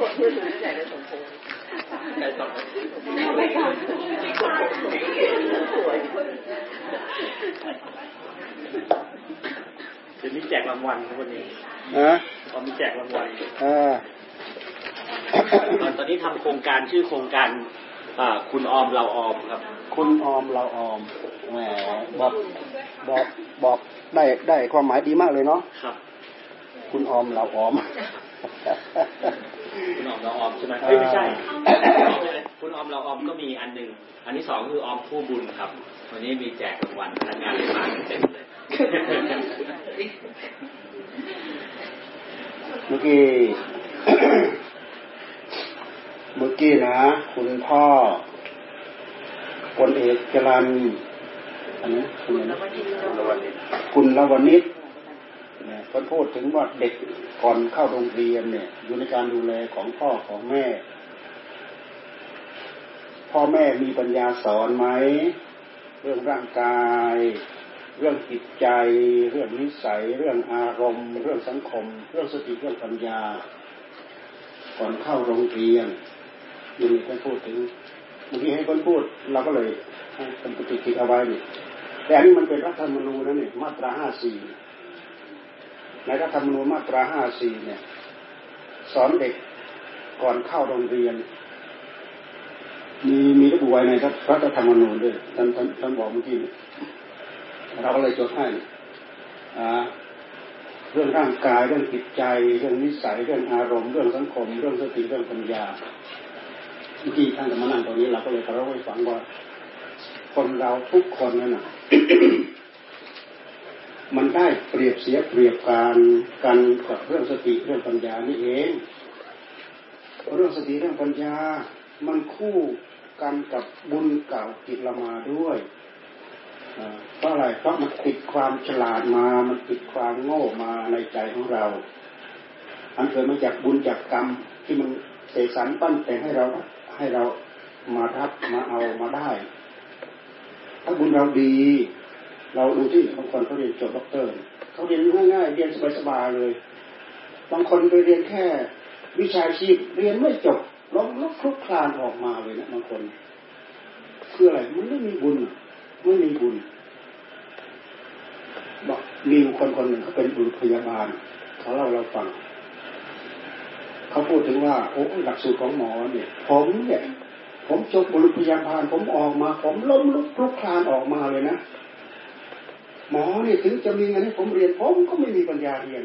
กดมือถือใหญ่เลยสมพงษ์ใหญ่ต่อไปก่อนสวยเดี๋ยวนี้แจกรางวัลครับวันนี้นะตอนมีแจกรางวัลอ่าตอนนี้ทำโครงการชื่อโครงการคุณออมเราออมครับ คุณออมเราออมแหมบอก บอกบอกได้ได้ความหมายดีมากเลยเนาะครับ คุณออมเราออม คุณออมเราออมใช่ไหมไม่ใช่ คุณออมเราออมก็มีอันหนึ่งอันที่สองคือออมผู้บุญครับ วันนี้มีแจกรางวัลพนักงานเลยมาเต็มเลยเมื่อกี้เมื่อกี้นะ คุณพ่อคนเอกจรันอันนี้ คุณละวันนิดเนี่ยคนพูดถึงว่าเด็กก่อนเข้าโรงเรียนเนี่ย อยู่ในการดูแลของพ่อของแม่ พ่อแม่มีปัญญาสอนไหม เรื่องร่างกาย เรื่องจิตใจ เรื่องนิสัย เรื่องอารมณ์ เรื่องสังคม เรื่องสติเรื่องปัญญา ก่อนเข้าโรงเรียนยังมีคนพูดถึงเมื่อกี้ให้คนพูดเราก็เลยให้คนปฏิกิจเอาไว้นี่ แต่อันนี้มันเป็นรัฐธรรมนูญนะนี่มาตราห้าสี่ในรัฐธรรมนูญมาตราห้าสี่เนี่ย สอนเด็กก่อนเข้าโรงเรียน มีมีระบุไว้ในรัฐธรรมนูญด้วยท่านท่านท่านบอกเมื่อกี้เราก็เลยจดให้เรื่องร่างกายเรื่องจิตใจ เรื่องนิสัยเรื่องอารมณ์เรื่องสังคม เรื่องสติเรื่องปัญญาเมื่อกี้ท่านจะมานั่งตรงนี้เราก็เลยเราให้ฟังว่าคนเราทุกคนนั่นนะ มันได้เปรียบเสียเปรียบการกันกับเรื่องสติเรื่องปัญญานี่เอง เรื่องสติเรื่องปัญญา มันคู่กันกับบุญเก่าจิตละมาด้วยเพราะอะไรเพราะมันติดความฉลาดมา มันติดความโง่มาในใจของเรา อันเกิดมาจากบุญจากกรรมที่มันเสกสรรปั้นแต่งให้เราให้เรามาทับมาเอามาได้ ถ้าบุญเราดี เราดูที่บางคนเขาเรียนจบด็อกเตอร์เขาเรียนง่ายๆเรียนสบายๆเลย บางคนไปเรียนแค่วิชาชีพเรียนไม่จบล้มลุกคลุกคลานออกมาเลยนะบางคนคืออะไรมันไม่มีบุญไม่มีบุญบอกมีคนคนหนึ่งเขาเป็นบุรุษพยาบาลเขาเล่าเราฟังเขาพูดถึงว่าโอ้หลักสูตรของหมอเนี่ย ผมเนี่ย ผมจบบุรุษพยาบาลผมออกมา ผมล้มลุกคลุกคลานออกมาเลยนะ หมอเนี่ยถึงจะมีเงินให้ผมเรียนผมก็ไม่มีปัญญาเรียน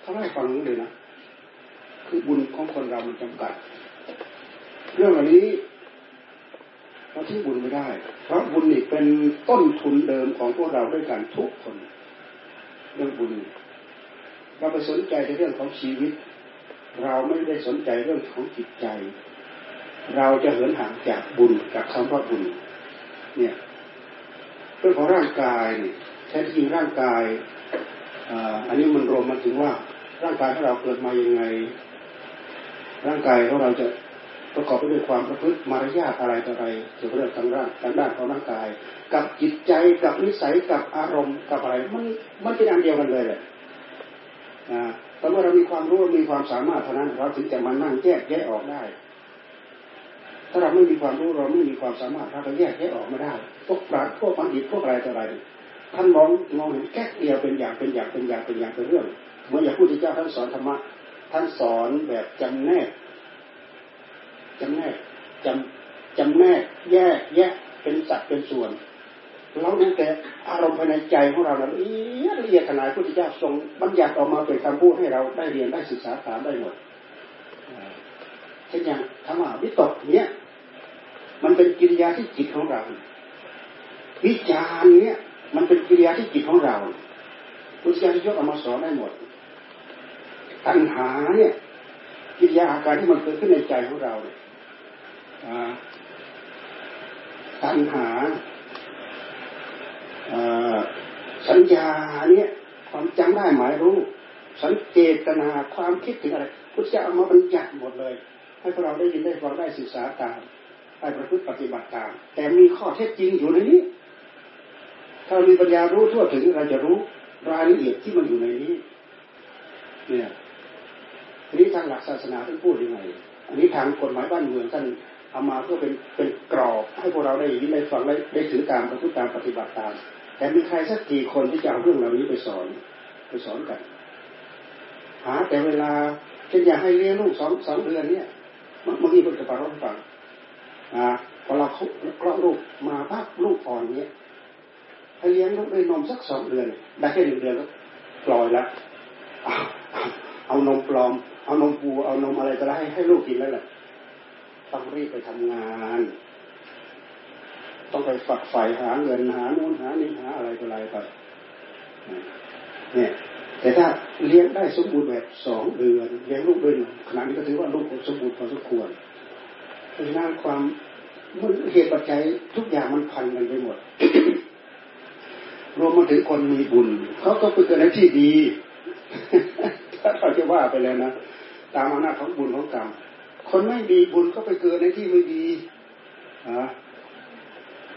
เขาให้ฟังนี้เลยนะคือบุญของคนเรามันจำกัด เรื่องอันนี้เราทิ้งบุญไม่ได้ เพราะบุญนี่เป็นต้นทุนเดิมของพวกเราด้วยกันทุกคน เรื่องบุญเราไปสนใจในเรื่องของชีวิต เราไม่ได้สนใจเรื่องของจิตใจ เราจะเหินห่างจากบุญจากคำว่าบุญ เนี่ยเรื่องของร่างกายนี่แท้จริงร่างกายอันนี้มันรวมมาถึงว่าร่างกายของเราเกิดมายังไง ร่างกายของเราจะประกอบไปด้วยความประพฤติมารยาทอะไรต่ออะไรเกี่ยวกับเรื่องทางร่างทางด้านของร่างกาย กับจิตใจกับนิสัยกับอารมณ์กับอะไรมันมันเป็นอันเดียวกันเลยแหละแต่เมื่อเรามีความรู้มีความสามารถเท่านั้นเราถึงจะมานั่งแยกแยะออกได้ ถ้าเราไม่มีความรู้เราไม่มีความสามารถเราแยกแยะออกไม่ได้ พวกปราชญ์พวกบัณฑิตพวกอะไรต่ออะไรท่านมองมองเห็นแค่เดียวเป็นอย่างเป็นอย่างเป็นอย่างเป็นอย่างเป็นเรื่องเหมือนอย่างพู้ที่เจ้าท่านสอนธรรมะท่านสอนแบบจำแนกจำแนกจำจำแนกแยกแยะเป็นสัดเป็นส่วนเราเนี่ยแต่อารมณ์ภายในใจของเราละเอียดละเอียดขนาดพุทธเจ้าทรงบัญญัติออกมาเป็นคำพูดให้เราได้เรียนได้ศึกษาถามได้หมดเช่นอย่างธรรมะวิตกเนี้ย มันเป็นกิริยาที่จิตของเรา วิจารเนี้ยมันเป็นกิริยาที่จิตของเราพุทธเจ้ายกเอามาสอนได้หมดตัณหาเนี่ย กิริยาอาการที่มันเกิดขึ้นในใจของเราเนี่ยตัณหาสัญญาเนี่ยความจำได้หมายรู้ สังเกตนาความคิดถึงอะไรพุทธเจ้าเอามาบัญญัติหมดเลย ให้พวกเราได้ยินได้ฟังได้ศึกษาตาม ได้ประพฤติปฏิบัติตาม แต่มีข้อเท็จจริงอยู่ในนี้ ถ้ามีปัญญารู้ทั่วถึงเราจะรู้รายละเอียดที่มันอยู่ในนี้ เนี่ยทีนี้ทางหลักศาสนาท่านพูดยังไง อันนี้ทางกฎหมายบ้านเมืองท่านเอามาเพื่อเป็นเป็นกรอบให้พวกเราได้ยินได้ฟังได้ได้ถือตามประพฤติตามปฏิบัติตาม แต่มีใครสักกี่คนที่จะเอาเรื่องเหล่านี้ไปสอนไปสอนกันหาแต่เวลาเช่นอยากให้เลี้ยงลูกสองสองเดือนเนี่ยเมื่อกี้คุณจะปาร้องฟัง พอเราคลอดลูกมาพักลูกอ่อนเนี้ยให้เลี้ยงลูกด้วยนมสักสองเดือน ได้แค่หนึ่งเดือนก็ปล่อยละเอานมปลอม เอานมปูเอานมอะไรก็ได้ให้ให้ลูกกินแล้วแหละต้องรีบไปทำงาน ต้องไปฝักใฝ่หาเงินหาโน่นหานี่หาอะไรก็อะไรไปเนี่ยแต่ถ้าเลี้ยงได้สมบูรณ์แบบสองเดือนเลี้ยงลูกด้วยขนาดนี้ก็ถือว่าลูกสมบูรณ์พอสมควร เพราะฉะนั้นความมันเหตุปัจจัยทุกอย่างมันพันกันไปหมด รวมมาถึงคนมีบุญ เขาก็ไปเกิดในที่ดี ถ้าเราจะว่าไปแล้วนะ ตามอำนาจของบุญของกรรม คนไม่มีบุญก็ไปเกิดในที่ไม่ดีอะ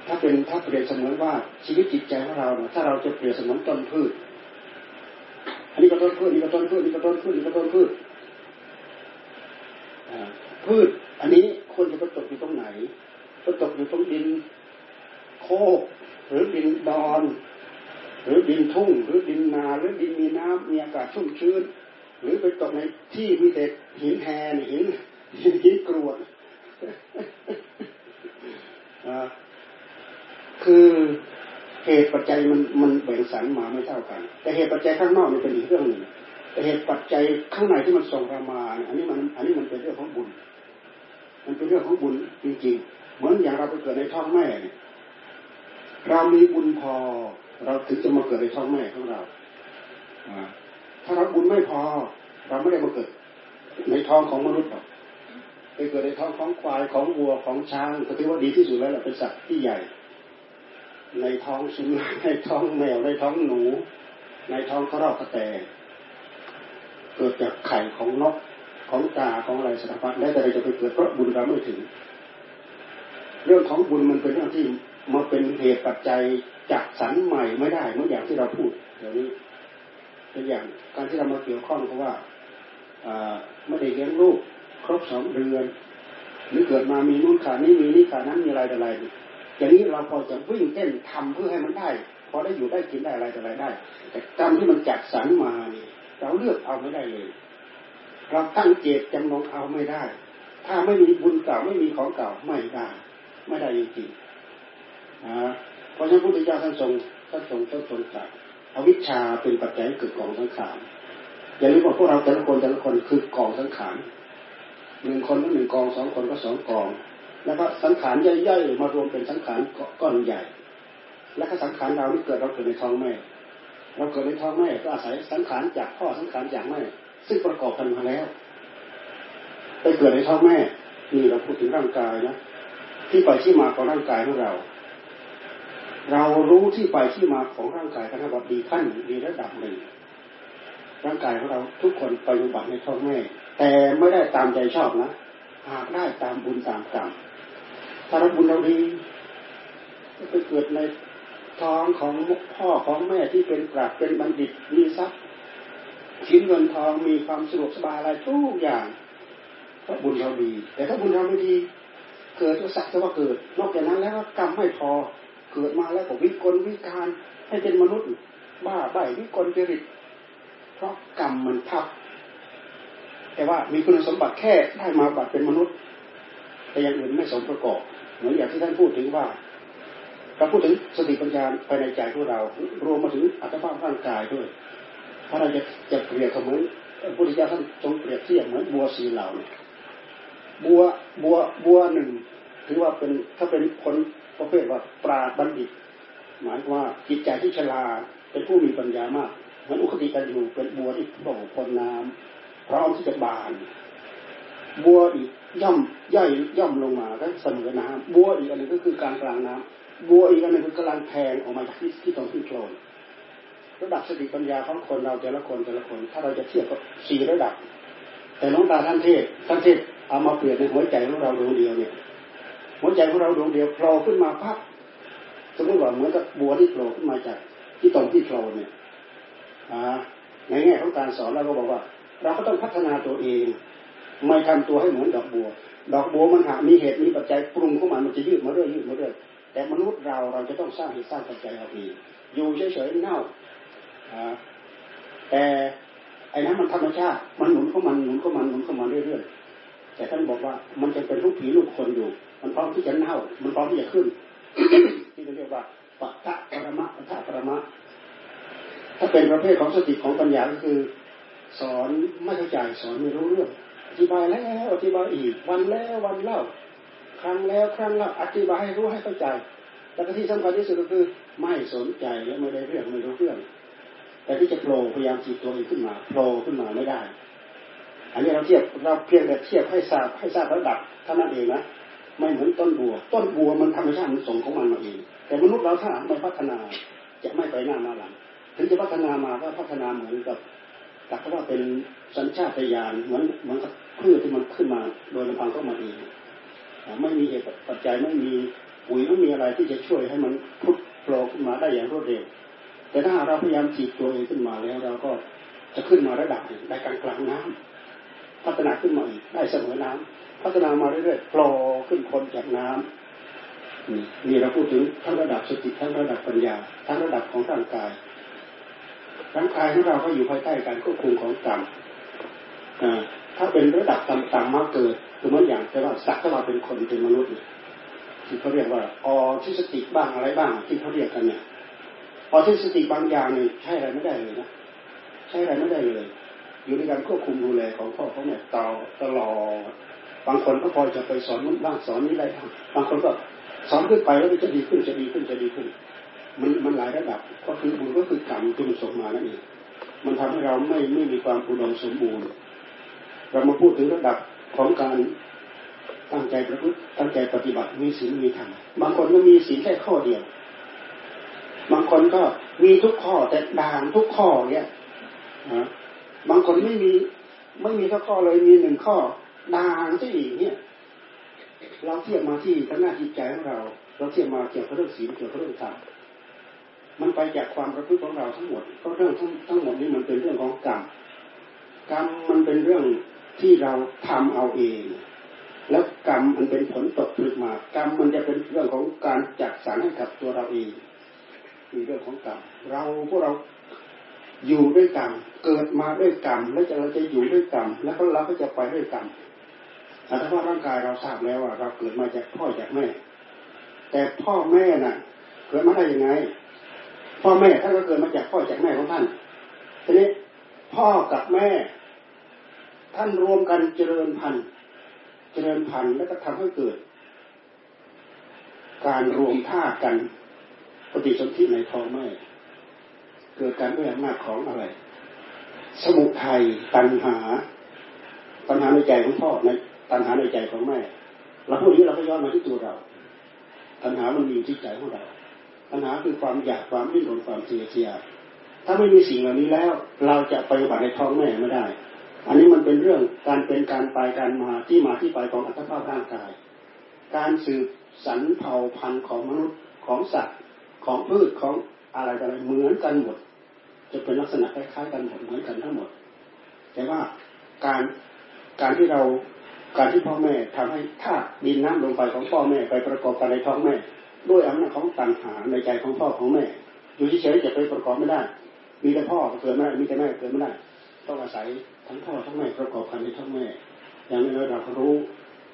ถ้าเป็นถ้าเปรียบเสมือนว่าชีวิตจิตใจของเราถ้าเราจะเปรียบเสมือนต้นพืช อันนี้ก็ต้นพืช นี่ก็ต้นพืช นี่ก็ต้นพืช นี่ก็ต้นพืช พืช อันนี้ควรจะไปตกอยู่ตรงไหนไปตกอยู่ตรงดินโคกหรือดินดอน หรือดินทุ่ง หรือดินนา หรือดินมีน้ำมีอากาศชุ่มชื้น หรือไปตกในที่มีแต่หินแหนหินหินกรวดคือเหตุปัจจัยมันมันแบ่งสรรมาไม่เท่ากัน แต่เหตุปัจจัยข้างนอกมันเป็นอีกเรื่องหนึ่งแต่เหตุปัจจัยข้างในที่มันส่งเรามาอันนี้มันอันนี้มันเป็นเรื่องของบุญ มันเป็นเรื่องของบุญจริงๆเหมือนอย่างเราไปเกิดในท้องแม่เรามีบุญพอ เราถึงจะมาเกิดในท้องแม่ของเราถ้าเราบุญไม่พอ เราไม่ได้มาเกิด ในท้องของมนุษย์หรอกไปเกิดในท้องของควายของวัวของช้างก็ถือว่าดีที่สุดแล้วแหละเป็นสัตว์ที่ใหญ่ ในท้องสุนัขในท้องแมวในท้องหนู ในท้องกระรอกกระแตเกิดจากไข่ของนก ของกาของอะไรสารพัดแล้วแต่เราจะไปเกิดเพราะบุญเราไม่ถึง เรื่องของบุญมันเป็นเรื่องที่มาเป็นเหตุปัจจัยจากสรรใหม่ไม่ได้เหมือนอย่างที่เราพูดเดี๋ยวนี้เป็นอย่างการที่เรามาเกี่ยวข้องเพราะว่าไม่ได้เลี้ยงลูกครบสองเดือน หรือเกิดมามีนู่นขานี้มีนี่ขานั้นมีอะไรอะไรอย่างนี้เราพอจะวิ่งเต้นทำเพื่อให้มันได้พอได้อยู่ได้กินได้อะไรอะไรได้ แต่กรรมที่มันจัดสรรมาเนี่ยเราเลือกเอาไม่ได้เลย เราตั้งเจตจำนงเอาไม่ได้ ถ้าไม่มีบุญเก่าไม่มีของเก่าไม่ได้ ไม่ได้จริงๆนะเพราะฉะนั้นพุทธเจ้าท่านทรงท่านทรงท่านทรงจัดอวิชชาเป็นปัจจัยเกิดกองสังขารอย่าลืมว่าพวกเราแต่ละคนแต่ละคนคือกองสังขารหนึ่งคนก็หนึ่งกองสองคนก็สองกอง แล้วก็สังขารย่อยๆมารวมเป็นสังขารก้อนใหญ่ แล้วก็สังขารเราที่เกิดเราเกิดในท้องแม่เราเกิดในท้องแม่ก็อาศัยสังขารจากพ่อสังขารจากแม่ ซึ่งประกอบกันมาแล้ว ไปเกิดในท้องแม่นี่เราพูดถึงร่างกายนะที่ไปที่มาของร่างกายของเรา เรารู้ที่ไปที่มาของร่างกายกันแบบดีขั้นดีระดับหนึ่งร่างกายของเราทุกคนไปอุบัติในท้องแม่ แต่ไม่ได้ตามใจชอบนะหากได้ตามบุญตามกรรมถ้าเราบุญเราดีไปเกิดในท้องของพ่อของแม่ที่เป็นปราบเป็นบัณฑิตมีทรัพย์ ชิ้นเงินทองมีความสะดวกสบายอะไรทุกอย่างเพราะบุญเราดี แต่ถ้าบุญเราไม่ดี เกิดก็สักแต่ว่าเกิด นอกจากนั้นแล้วกรรมไม่พอ เกิดมาแล้วก็วิกลวิการให้เป็นมนุษย์ บ้าใบวิกลจริตเพราะกรรมมันทับ แต่ว่ามีคุณสมบัติแค่ได้มาบัตรเป็นมนุษย์ แต่อย่างอื่นไม่สมประกอบเหมือนอย่างที่ท่านพูดถึงว่าเราพูดถึงสติปัญญาภายในใจของเรา รวมมาถึงอัตภาพร่างกายด้วย ถ้าเราจะจะเปรียบเหมือนพระพุทธเจ้าท่านทรงเปรียบเทียบเหมือนบัวสีเหล่าบัวบัวบัวหนึ่งถือว่าเป็นถ้าเป็นคนประเภทว่าปราบัณฑิต หมายว่าจิตใจที่ฉลาดเป็นผู้มีปัญญามากเหมันอุคติกันอยู่เป็นบัวที่โผล่พ้นน้ำพร้อมที่จะบานบัวอีกย่อมย่อยย่อมลงมาก็เสมอน้ำบัวอีกอันนึงก็คือการกลางน้ำบัวอีกอันนึงคือกำลังแทงออกมาจากที่ที่ตรงที่โคลน ระดับสติปัญญาของคนเราแต่ละคนแต่ละคน ถ้าเราจะเทียบกับสี่ระดับ แต่น้องตาท่านเทศท่านเทศเอามาเปลี่ยนในหัวใจของเราดวงเดียวเนี่ยหัวใจของเราดวงเดียวโผล่ขึ้นมาพักสมมติว่าเหมือนกับบัวที่โผล่ขึ้นมาจากที่ตรงที่โผล่เนี่ยในแง่ของการสอนเราก็บอกว่า เราก็ต้องพัฒนาตัวเอง ไม่ทำตัวให้เหมือนดอกบัว ดอกบัวมันหามีเหตุมีปัจจัยปรุงเข้ามามันจะยืดมาเรื่อยยืดมาเรื่อยแต่มนุษย์เราเราจะต้องสร้างเหตุสร้างปัจจัยเอาเองอยู่เฉยๆเน่า แต่ไอ้นั้นมันธรรมชาติมันหมุนเข้ามันหมุนเข้ามันหมุนเข้ามาเรื่อยๆแต่ท่านบอกว่ามันจะเป็นลูกผีลูกคนอยู่ มันพร้อมที่จะเน่า มันพร้อมที่จะขึ้น ที่เรียกว่าปัตตะปรมะปัตตะปรมะถ้าเป็นประเภทของสติของปัญญาก็คือ สอนไม่เข้าใจสอนไม่รู้เรื่องอธิบายแล้วอธิบายอีก วันแล้ววันเล่า ครั้งแล้วครั้งเล่าอธิบายให้รู้ให้เข้าใจแต่ที่สำคัญที่สุดก็คือ ไม่สนใจและไม่ได้เรื่องไม่รู้เรื่อง แต่ที่จะโผล่พยายามจีบตัวเองขึ้นมาโผล่ขึ้นมาไม่ได้ อันนี้เราเทียบเราเพียงแต่เทียบให้ทราบให้ทราบระดับเท่านั้นเองนะไม่เหมือนต้นบัว ต้นบัวมันธรรมชาติมันส่งของมันมาเองแต่มนุษย์เราถ้าไม่พัฒนาจะไม่ไปหน้ามาหลังถึงจะพัฒนามาก็พัฒนาเหมือนกับแต่ก็ว่าเป็นสัญชาตญาณเหมือนเหมือนกับพืชที่มันขึ้นมาโดยลำพังเข้ามาเองไม่มีเหตุปัจจัยไม่มีปุ๋ยไม่มีอะไรที่จะช่วยให้มันพุทโผล่ขึ้นมาได้อย่างรวดเร็ว แต่ถ้าเราพยายามจีบตัวเองขึ้นมาแล้ว เราก็จะขึ้นมาระดับหนึ่งได้กลางกลางน้ำพัฒนาขึ้นมาอีกได้เสมอน้ำพัฒนามาเรื่อยๆโผล่ขึ้นคนจากน้ำนี่เราพูดถึงทั้งระดับสติทั้งระดับปัญญา ทั้งระดับของร่างกายร่างกายของเราก็อยู่ภายใต้การควบคุมของกรรมถ้าเป็นระดับต่ำๆมาเกิดคือมันอย่างแต่ว่าสักถ้าเราเป็นคนเป็นมนุษย์ที่เขาเรียกว่าออทิสติกบ้างอะไรบ้างที่เขาเรียกกันเนี่ย ออทิสติบางอย่างนี่ใช่อะไรไม่ได้เลยนะใช่อะไรไม่ได้เลย อยู่ในการควบคุมดูแลของพ่อเขาเนี่ยต่อตลอดบางคนก็พอจะไปสอนนู้นบ้างสอนนี้ได้บางคนก็สอนขึ้นไปแล้วจะดีขึ้นจะดีขึ้นจะดีขึ้น มันมันหลายระดับก็คือมันก็คือกรรมที่มันส่งมานั่นเองมันทำให้เราไม่ไม่มีความอุดมสมบูรณ์ เรามาพูดถึงระดับของการตั้งใจประพฤติตั้งใจปฏิบัติมีศีลมีธรรมบางคนก็มีศีลแค่ข้อเดียว บางคนก็มีทุกข้อแต่ด่างทุกข้อเนี่ยบางคนไม่มีไม่มีทุกข้อเลยมีหนึ่งข้อด่างซะอีกเนี่ย เราเทียบมาที่ทางหน้าจิตใจของเรา เราเทียบมาเกี่ยวกับเรื่องศีลเกี่ยวกับเรื่องธรรมมันไปจากความประพฤติของเราทั้งหมดเพราะเรื่องทั้งทั้งหมดนี้มันเป็นเรื่องของกรรมกรรมมันเป็นเรื่องที่เราทำเอาเอง แล้วกรรมมันเป็นผลตกผลึกมากรรมมันจะเป็นเรื่องของการจัดสรรให้กับตัวเราเอง มีเรื่องของกรรมเราพวกเราอยู่ด้วยกรรมเกิดมาด้วยกรรมแล้วจะเราจะอยู่ด้วยกรรมแล้วก็เราก็จะไปด้วยกรรมแต่ถ้าว่าร่างกายเราทราบแล้วว่าเราเกิดมาจากพ่อจากแม่ แต่พ่อแม่น่ะ เกิดมาได้ยังไง พ่อแม่ท่านก็เกิดมาจากพ่อจากแม่ของท่านทีนี้พ่อกับแม่ ท่านรวมกันเจริญพันธุ์ เจริญพันธุ์แล้วก็ทำให้เกิด การรวมท่ากัน ปฏิสนธิในท้องแม่เกิดการด้วยอำนาจของอะไร สมุทัยตัณหา ตัณหาในใจของพ่อในตัณหาในใจของแม่เราพูดนี้เราก็ย้อนมาที่ตัวเรา ตัณหามันมีที่ใจของเรา ตัณหาคือความอยากความดิ้นรนความเสียเสียถ้าไม่มีสิ่งเหล่านี้แล้ว เราจะปฏิบัติในท้องแม่ไม่ได้ อันนี้มันเป็นเรื่องการเป็นการไปการมาที่มาที่ไปของอัตภาพร่างกาย การสืบสรรเผ่าพันธุ์ของมนุษย์ของสัตว์ ของพืชของอะไรอะไรเหมือนกันหมด จะเป็นลักษณะคล้ายๆกันหมดเหมือนกันทั้งหมด แต่ว่าการการที่เราการที่พ่อแม่ทำให้ธาตุดินน้ำลงไปของพ่อแม่ไปประกอบกันในท้องแม่ ด้วยอำนาจของตัณหาในใจของพ่อของแม่ อยู่เฉยๆจะไปประกอบไม่ได้ มีแต่พ่อเกิดไม่ได้มีแต่แม่เกิดไม่ได้ต้องอาศัยทั้งพ่อทั้งแม่ประกอบกันในท้องแม่ อย่างน้อยเรารู้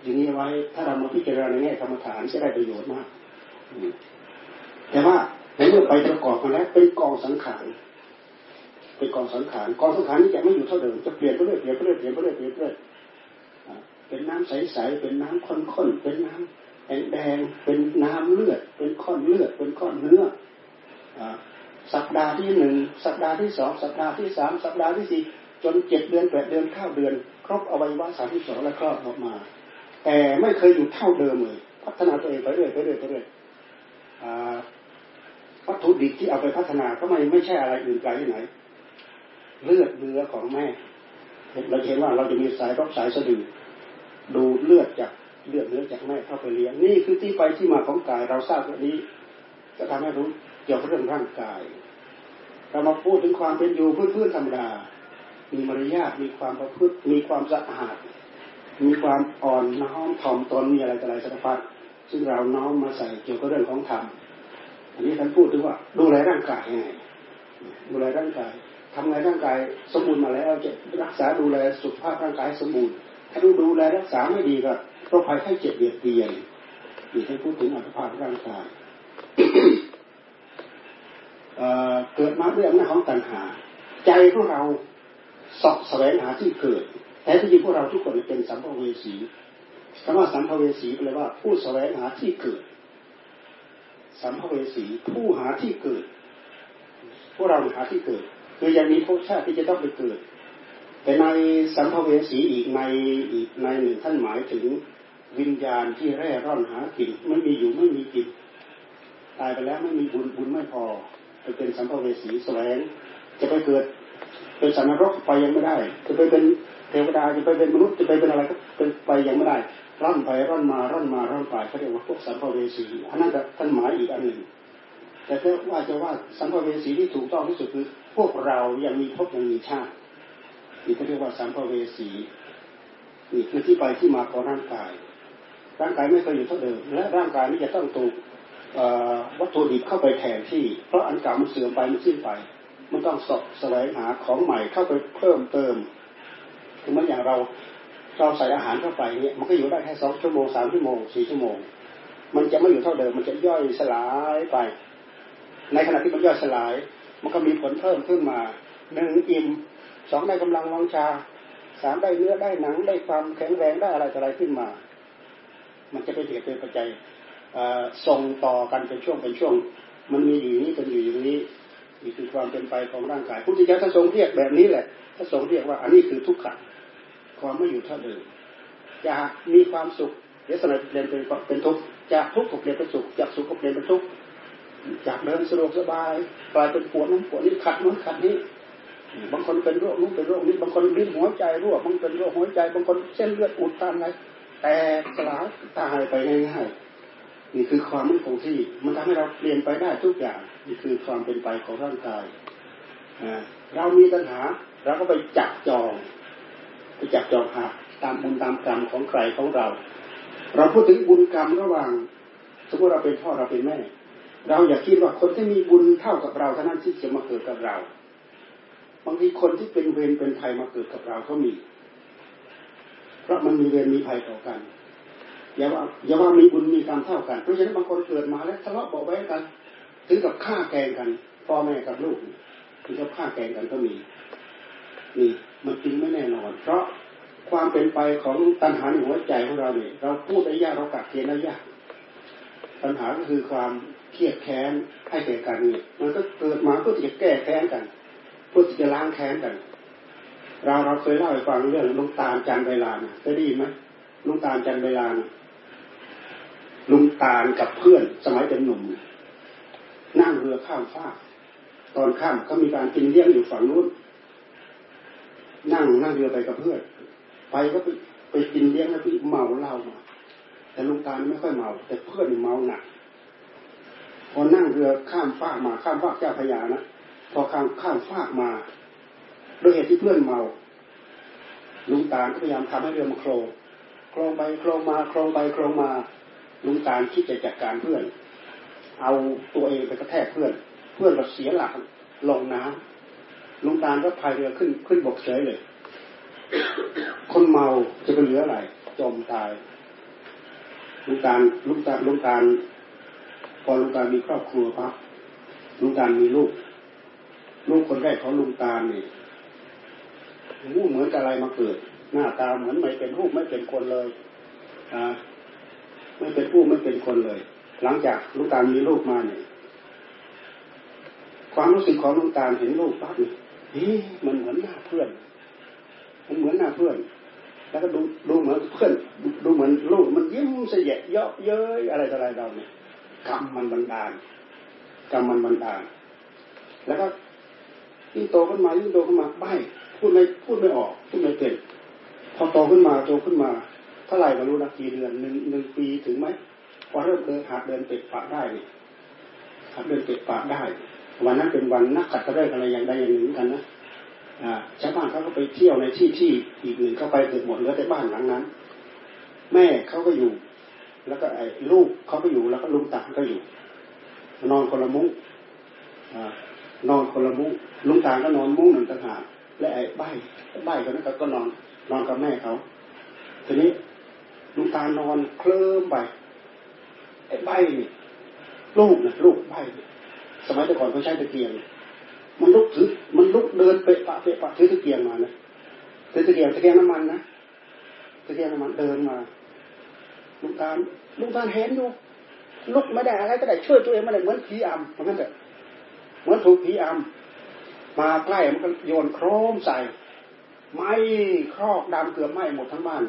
อย่างนี้ไว้ถ้าเรามาพิจารณาในแง่กรรมฐานจะได้ประโยชน์มาก แต่ว่าในเมื่อไปประกอบมาแล้วเป็นกองสังขารเป็นกองสังขารกองสังขารนี้จะไม่อยู่เท่าเดิมจะเปลี่ยนไปเรื่อยเปลี่ยนไปเรื่อยเปลี่ยนไปเรื่อยเปลี่ยนไปเรื่อยเป็นน้ำใสๆเป็นน้ำข้นๆเป็นน้ำแดงๆเป็นน้ำเลือด เป็นข้อนเลือด เป็นข้อนเนื้อสัปดาห์ที่หนึ่งสัปดาห์ที่สองสัปดาห์ที่สามสัปดาห์ที่สี่จนเจ็ดเดือนแปดเดือนเข้าเดือน ครบอวัยวะสามที่สองแล้วคลอดออกมา แต่ไม่เคยอยู่เท่าเดิมเลย พัฒนาตัวเองไปเรื่อยไปเรื่อยไปเรื่อย วัตถุดิบที่เอาไปพัฒนาก็ไม่ไม่ใช่อะไรอื่นไกลที่ไหน เลือดเนื้อของแม่เราเห็นว่าเราจะมีสายรกสายสะดือดูเลือดจากเลือดเนื้อจากแม่เข้าไปเลี้ยงนี่คือที่ไปที่มาของกาย เราทราบแบบนี้จะทำให้รู้เกี่ยวกับเรื่องร่างกาย เรามาพูดถึงความเป็นอยู่พื้นๆธรรมดา มีมารยาทมีความประพฤติมีความสะอาด มีความอ่อนน้อมถ่อมตนมีอะไรต่ออะไรสารพัดซึ่งเราน้อมมาใส่เกี่ยวกับเรื่องของธรรม อันนี้ท่านพูดถึงว่า ดูแลร่างกายยังไงดูแลร่างกายทำไงร่างกายสมบูรณ์มาแล้วจะรักษาดูแลสุขภาพร่างกายสมบูรณ์ ถ้าดูดูแลรักษาไม่ดีก็โรคภัยไข้เจ็บเบียดเบียนนี่ท่านพูดถึงอัตภาพร่างกายเกิดมาด้วยอำนาจของตัณหา ใจพวกเราสอบแสวงหาที่เกิดแต่ที่จริงพวกเราทุกคนเป็นสัมภเวสีคำว่าสัมภเวสีแปลว่าผู้แสวงหาที่เกิด สัมภเวสีผู้หาที่เกิด พวกเราหาที่เกิด คือยังมีภพชาติที่จะต้องไปเกิด แต่ในสัมภเวสีอีกในอีกในหนึ่งท่านหมายถึงวิญญาณที่แร่ร่อนหากินไม่มีอยู่ไม่มีกินตายไปแล้วไม่มีบุญบุญไม่พอไปเป็นสัมภเวสีแสวงจะไปเกิดเป็นสันนรกไปยังไม่ได้ จะไปเป็นเทวดาจะไปเป็นมนุษย์จะไปเป็นอะไรก็เป็นไปยังไม่ได้ ร่อนไปร่อนมาร่อนมาร่อนไปเขาเรียกว่าพวกสัมภเวสีอันนั้นท่านหมายอีกอันหนึ่งแต่ถ้าว่าจะว่าสัมภเวสีที่ถูกต้องที่สุดคือพวกเรายังมีภพยังมีชาตินี่เขาเรียกว่าสัมภเวสีนี่คือที่ไปที่มาของร่างกาย ร่างกายไม่เคยอยู่เท่าเดิมและร่างกายนี้จะต้องถูกวัตถุดิบเข้าไปแทนที่ เพราะอันเก่ามันเสื่อมไปมันสิ้นไป มันต้องสอบแสวงหาของใหม่เข้าไปเพิ่มเติมคือมื่ออย่างเรา เราใส่อาหารเข้าไปเนี่ยมันก็อยู่ได้แค่สองชั่วโมงสามชั่วโมงสี่ชั่วโมง มันจะไม่อยู่เท่าเดิม มันจะย่อยสลายไป ในขณะที่มันย่อยสลาย มันก็มีผลเพิ่มขึ้นมาหนึ่งอิ่มสองได้กำลังวังชาสามได้เนื้อได้หนังได้ความแข็งแรงได้อะไรอะไรขึ้นมา มันจะเป็นเหตุเป็นปัจจัยส่งต่อกันเป็นช่วงเป็นช่วง มันมีอยู่นี้เป็นอยู่อย่างนี้นี่คือความเป็นไปของร่างกายพุทธเจ้าท่านทรงเรียกแบบนี้แหละท่านทรงเรียกว่าอันนี้คือทุกขัง ความไม่อยู่เท่าเดิมจะมีความสุขเดี๋ยวสมัยเปลี่ยนเป็นเป็นทุกข์จากทุกข์ก็เปลี่ยนเป็นสุขจากสุขก็เปลี่ยนเป็นทุกข์จากเดินสะดวกสบายกลายเป็นปวดนู้นปวดนี้ขัดนู้นขัดนี้ บางคนเป็นโรคนู้นเป็นโรคนี้ บางคนลิ้นหัวใจรั่วบางคนเป็นโรคหัวใจ บางคนเส้นเลือดอุดตันอะไรแต่สลายตายไปง่ายๆนี่คือความไม่นคงที่มันทำให้เราเปลี่ยนไปได้ทุกอย่างนี่คือความเป็นไปของร่างกายเรามีปัญหาเราก็ไปจับจอง ไปจับจองหาตามบุญตามกรรมของใครของเรา เราพูดถึงบุญกรรมระหว่าง สมมติเราเป็นพ่อเราเป็นแม่ เราอย่าคิดว่าคนที่มีบุญเท่ากับเราเท่านั้นที่จะมาเกิดกับเราบางทีคนที่เป็นเวรเป็นภัยมาเกิดกับเราก็มี เพราะมันมีเวรมีภัยต่อกันอย่าว่าอย่าว่ามีบุญมีกรรมเท่ากันเพราะฉะนั้นบางคนเกิดมาแล้วทะเลาะเบาแว้งกันถึงกับฆ่าแกงกันพ่อแม่กับลูกถึงกับฆ่าแกงกันก็มีนี่ มันจริงไม่แน่นอน เพราะความเป็นไปของตัณหาในหัวใจของเราเนี่ยเราพูดได้ยากเรากักเกณฑ์ได้ยากปัญหาก็คือความเครียดแค้นให้แก่กันนี่มันก็เกิดมาเพื่อที่จะแก้แค้นกันเพื่อที่จะล้างแค้นกัน เราเราเคยเล่าให้ฟังเรื่องลุงตาลจันเวลานะเคยได้ยินไหมลุงตาลจันเวลานะลุงตาลกับเพื่อนสมัยเป็นหนุ่มนั่งเรือข้ามฟากตอนข้ามก็มีการกินเลี้ยงอยู่ฝั่งนู้น นั่งนั่งเรือไปกับเพื่อนไปก็ไปไปกินเลี้ยงแล้วพี่เมาเหล้ามาแต่ลุงตาไม่ค่อยเมา แต่เพื่อนเมาหนักพอนั่งเรือข้ามฟากมาข้ามฟากเจ้าพยานะพอข้ามข้ามฟากมาด้วยเหตุที่เพื่อนเมาลุงตาพยายามทำให้เรือมาโครงโครงไปโครงมาโครงไปโครงมาลุงตาคิดจะจัดการเพื่อน เอาตัวเองไปกระแทกเพื่อน เพื่อนก็เสียหลักลงน้ำ ลุงตาลก็พายเรือขึ้นขึ้นบกเฉยเลย คนเมาจะเป็นเหลืออะไรจมตายลุงตาลลุงตาลลุงตาลพอลุงตาลมีครอบครัวปั๊บลุงตาลมีลูก ลูกคนแรกของลุงตาลนี่หูเหมือนอะไรมาเกิด หน้าตาเหมือนไม่เป็นรูปไม่เป็นคนเลยอ่าไม่เป็นผู้ไม่เป็นคนเลย หลังจากลุงตาลมีลูกมาเนี่ยความรู้สึกของลุงตาลเห็นลูกปั๊บนี่เฮ้มันเหมือนหน้าเพื่อน มันเหมือนหน้าเพื่อน แล้วก็ดูดูเหมือนเพื่อน ดูเหมือนลูกมันยิ้มเสียเยาะเย้ยอะไรต่ออะไรเราเนี่ยกรรมมันบันดาลกรรมมันบันดาล แล้วก็ยิ่งโตขึ้นมายิ่งโตขึ้นมาใบพูดไม่พูดไม่ออกพูดไม่เป็นพอโตขึ้นมาโตขึ้นมาเท่าไหร่ก็รู้นะกี่เดือนหนึ่งหนึ่งปีถึงไหมพอเริ่มเดินหัดเดินเป็ดปะได้เนี่ยหัดเดินเตะปากได้ วันนั้นเป็นวันนักขัดตะเลิกอะไรอย่างใดอย่างหนึ่งกันนะชาวบ้านเขาก็ไปเที่ยวในที่ที่อีกหนึ่งเข้าไปเกิดหมดเหลือแต่บ้านหลังนั้น แม่เขาก็อยู่ แล้วก็ไอ้ลูกเขาก็อยู่แล้วก็ลุงตาก็อยู่ นอนคนละมุ้งนอนคนละมุ้งลุงตาก็นอนมุ้งหนึ่งต่างหากและไอ้ใบใบคนนั้นก็นอนนอนกับแม่เขาทีนี้ลุงตานอนเคลิ้มไปไอ้ใบนี่ลูกนะลูกใบ สมัยแต่ก่อนเขาใช้ตะเกียง มันลุกถือ มันลุกเดินไปะปะไปะปะถือตะเกียงมานะถือตะเกียงตะเกียงน้ำมันนะตะเกียงน้ำมันเดินมาลุงตาลลุงตาลเห็นอยู่ลุกไม่ได้อะไรก็ได้ช่วยตัวเองไม่ได้เหมือนผีอำเพราะงั้นแต่เหมือนถูกผีอำมาใกล้มันก็โยนโครมใส่ไหมครอกดำเกือบไหม้หมดทั้งบ้าน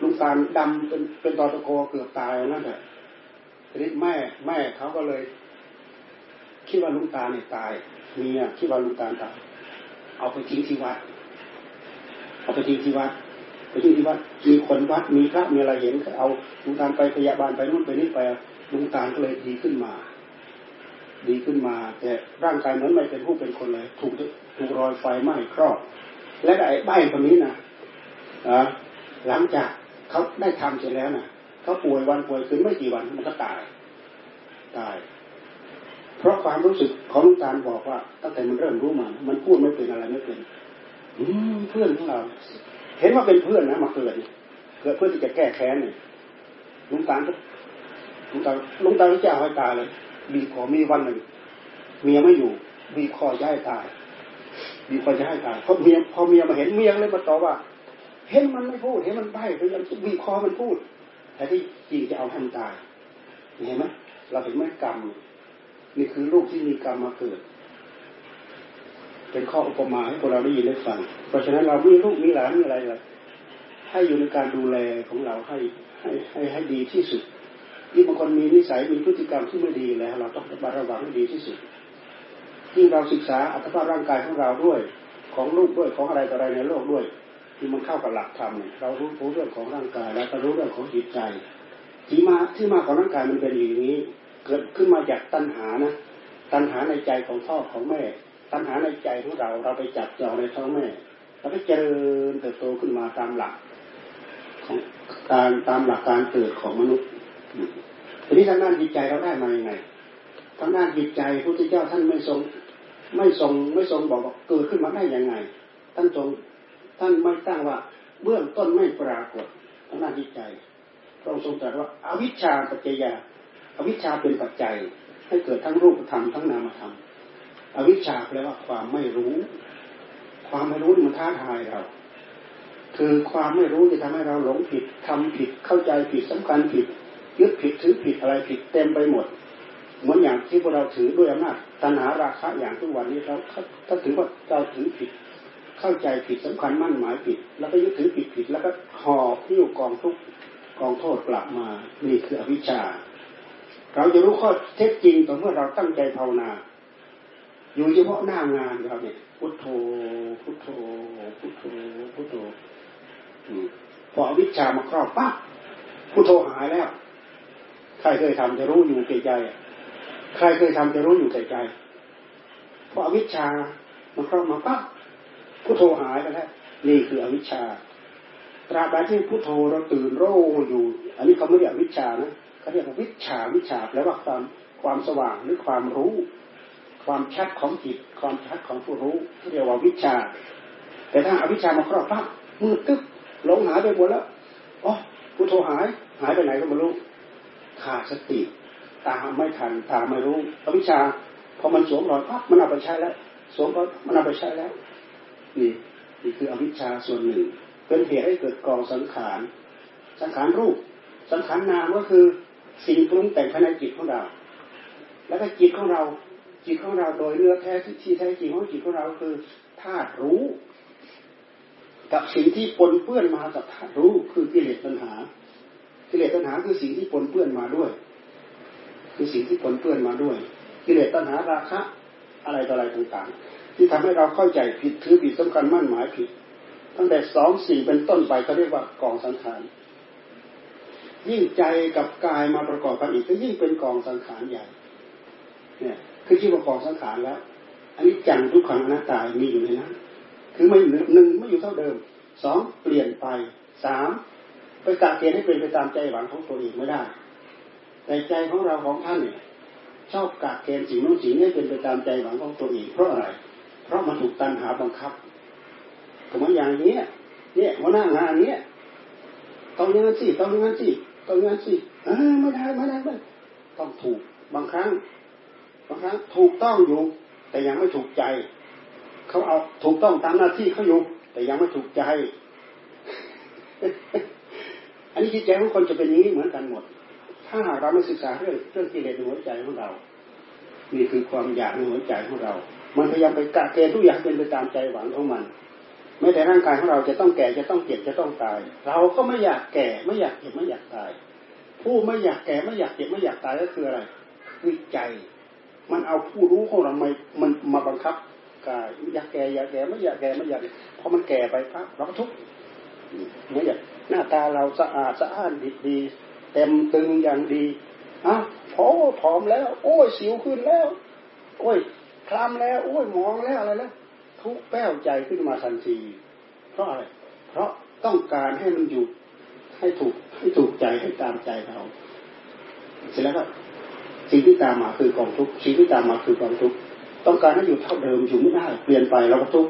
ลุงตาลดำเป็นเป็นตอตะโกเกือบตายนั่นแหละทีนี้แม่แม่เขาก็เลย คิดว่าลุงตาเนี่ยตายเมียคิดว่าลุงตาตายเอาไปทิ้งที่วัด เอาไปทิ้งที่วัดไปทิ้งที่วัดมีคนวัดมีพระมีอะไรเห็นก็เอาลุงตาไปพยาบาลไปนู่นไปนี่ไปลุงตาก็เลยดีขึ้นมา ดีขึ้นมา แต่ร่างกายเหมือนไม่เป็นผู้เป็นคนเลย ถูกถูกรอยไฟไหม้ครอบ และไอ้ใบคนนี้นะหลังจากเขาได้ทำเสร็จแล้วนะเขาป่วยวันป่วยคืนไม่กี่วันมันก็ตาย ตาย เพราะความรู้สึกของลุงตาลบอกว่า ตั้งแต่มันเริ่มรู้มา มันพูดไม่เป็นอะไรไม่เป็นเพื่อนของเรา เห็นว่าเป็นเพื่อนนะมาเกิดเกิดเพื่อที่จะแก้แค้นเนี่ยลุงตาลลุงตาลลุงตาลจะเอาให้ตายเลยบีขอมีวันหนึ่งเมียไม่อยู่บีคอจะให้ตายบีคอจะให้ตายเพราะเมียพอเมียมาเห็นเมียเลยมาตอบว่า เห็นมันไม่พูดเห็นมันใบ้พยายามบีบคอมันพูดแต่ที่จริงจะเอาให้มันตายเห็นไหมเราเห็นไหมกรรม นี่คือลูกที่มีกรรมมาเกิด เป็นข้ออุปมาให้พวกเราได้ยินได้ฟัง เพราะฉะนั้นเรามีลูกมีหลานมีอะไรเลยให้อยู่ในการดูแลของเราให้ให้ให้ให้ดีที่สุดที่บางคนมีนิสัยมีพฤติกรรมที่ไม่ดีแล้ว เราต้องระวังให้ดีที่สุดที่เราศึกษาอัตภาพร่างกายของเราด้วย ของลูกด้วยของอะไรต่ออะไรในโลกด้วย ที่มันเข้ากับหลักธรรมเรารู้รู้เรื่องของร่างกาย แล้วก็รู้เรื่องของจิตใจที่มาที่มาของร่างกายมันเป็นอย่างนี้ เกิดขึ้นมาจากตัณหานะตัณหาในใจของพ่อของแม่ ตัณหาในใจของเราเราไปจับจองในท้องแม่เราไปเจริญเติบโตขึ้นมาตามหลักของการตามหลักการเกิดของมนุษย์ทีนี้ทางด้านจิตใจเราได้มาอย่างไงทางด้านจิตใจพระพุทธเจ้าท่านไม่ทรงไม่ทรงไม่ทรงบอกว่าเกิดขึ้นมาได้ยังไง ท่านทรงท่านไม่ตั้งว่าเบื้องต้นไม่ปรากฏทางด้านจิตใจพระองค์ทรงตรัสว่าอาวิชชาปัจจยา อวิชชาเป็นปัจจัยให้เกิดทั้งรูปธรรมทั้งนามธรรม อวิชชาแปลว่าความไม่รู้ ความไม่รู้มันท้าทายเรา คือความไม่รู้จะทำให้เราหลงผิดทำผิดเข้าใจผิดสำคัญผิดยึดผิดถือผิดอะไรผิดเต็มไปหมด เหมือนอย่างที่พวกเราถือด้วยอำนาจตัณหาราคะอย่างทุกวันนี้เราถ้าถือว่าเราถือผิด เข้าใจผิดสำคัญมั่นหมายผิด แล้วก็ยึดถือผิดผิด แล้วก็หอบที่อยู่กองทุกกองโทษกลับมา นี่คืออวิชชา เราจะรู้ข้อเท็จจริงต่อเมื่อเราตั้งใจภาวนา อยู่เฉพาะหน้างานเราเนี่ย พุทโธ พุทโธ พุทโธ พุทโธพอวิชามาครอบปั๊บพุทโธหายแล้ว ใครเคยทำจะรู้อยู่แก่ใจใครเคยทำจะรู้อยู่แก่ใจพออวิชชามาครอบมาปั๊บพุทโธหายไปแล้วนี่คืออวิชชาตราบใดที่พุทโธเราตื่นรู้อยู่ อันนี้เขาไม่เรียกวิชานะ เขาเรียกวิชาวิชาแปลว่าความความสว่างหรือความรู้ ความชัดของจิต ความชัดของผู้รู้เรียกว่าวิชา แต่ถ้าอาวิชามาครอบปั๊บมืดตึ๊บหลงหายไปหมดแล้วอ๋อพุทโธหายหายไปไหนก็ไม่รู้ขาดสติตาไม่ทันตาไม่รู้อวิชาพอมันสวมรอยปั๊บมันเอาไปใช้แล้วสวมรอยมันเอาไปใช้แล้วนี่นี่คืออวิชชาส่วนหนึ่ง เป็นเหตุให้เกิดกองสังขาร สังขารรูป สังขารนามก็คือ สิ่งปรุงแต่งภายในจิตของเรา แล้วก็จิตของเราจิตของเราโดยเนื้อแท้ที่แท้จริงของจิตของเราคือธาตุรู้ กับสิ่งที่ปนเปื้อนมากับธาตุรู้คือกิเลสตัณหา กิเลสตัณหาคือสิ่งที่ปนเปื้อนมาด้วย คือสิ่งที่ปนเปื้อนมาด้วย กิเลสตัณหาราคะ อะไรต่ออะไรต่างๆ ที่ทำให้เราเข้าใจผิดถือผิดสำคัญมั่นหมายผิด ตั้งแต่สองสี่เป็นต้นไปเขาเรียกว่ากองสังขาร ยิ่งใจกับกายมาประกอบกันอีกก็ยิ่งเป็นกองสังขารใหญ่ เนี่ย คือชื่อว่าของสังขารแล้ว อันนี้จังทุกขังอนัตตามีอยู่ในนั้นคือไม่หนึ่งไม่อยู่เท่าเดิมสองเปลี่ยนไปสามไปกะเกณฑ์ให้เป็นไปตามใจหวังของตัวเองไม่ได้ แต่ใจของเราของท่านเนี่ยชอบกะเกณฑ์สิ่งนู้นสิ่งนี้เป็นไปตามใจหวังของตัวเองเพราะอะไร เพราะมันถูกตันหาบังคับสมมติอย่างนี้เนี่ยหัวหน้างานเนี้ยต้องอย่างนั้นสิต้องอย่างนั้นสิ ต้องอย่างนั้นสิไม่ได้ไม่ได้ไม่ต้องถูกบางครั้งบางครั้งถูกต้องอยู่ แต่ยังไม่ถูกใจ เขาเอาถูกต้องตามหน้าที่เขาอยู่ แต่ยังไม่ถูกใจ อันนี้จิตใจของคนจะเป็นอย่างนี้เหมือนกันหมด ถ้าหากเราไม่ศึกษาเรื่องเรื่องกิเลสในหัวใจของเรานี่คือความอยากในหัวใจของเรา มันพยายามไปกะเกณฑ์ทุกอย่างเป็นไปตามใจหวังของมัน แม้แต่ร่างกายของเราจะต้องแก่จะต้องเจ็บจะต้องตาย เราก็ไม่อยากแก่ไม่อยากเจ็บไม่อยากตาย ผู้ไม่อยากแก่ไม่อยากเจ็บไม่อยากตายก็คืออะไรคือใจ มันเอาผู้รู้ของเรามามันมาบังคับกายอยากแก่อยากแก่ไม่อยากแก่ไม่อยากพอมันแก่ไปครับเราก็ทุกข์ไม่อยากหน้าตาเราสะอาดสะอ้านดีดีเต็มตึงอย่างดีอะพอผอมแล้ว โอ้ยสิวขึ้นแล้ว โอ้ยคลำแล้ว โอ้ยมองแล้วอะไรแล้ว ทุกแป้วใจขึ้นมาทันที เพราะอะไร เพราะต้องการให้มันอยู่ให้ถูกให้ถูกใจให้ตามใจเรา เสร็จแล้วก็สิ่งที่ตามมาคือกองทุกสิ่งที่ตามมาคือกองทุกต้องการให้อยู่เท่าเดิมอยู่ไม่ได้ เปลี่ยนไปเราก็ทุก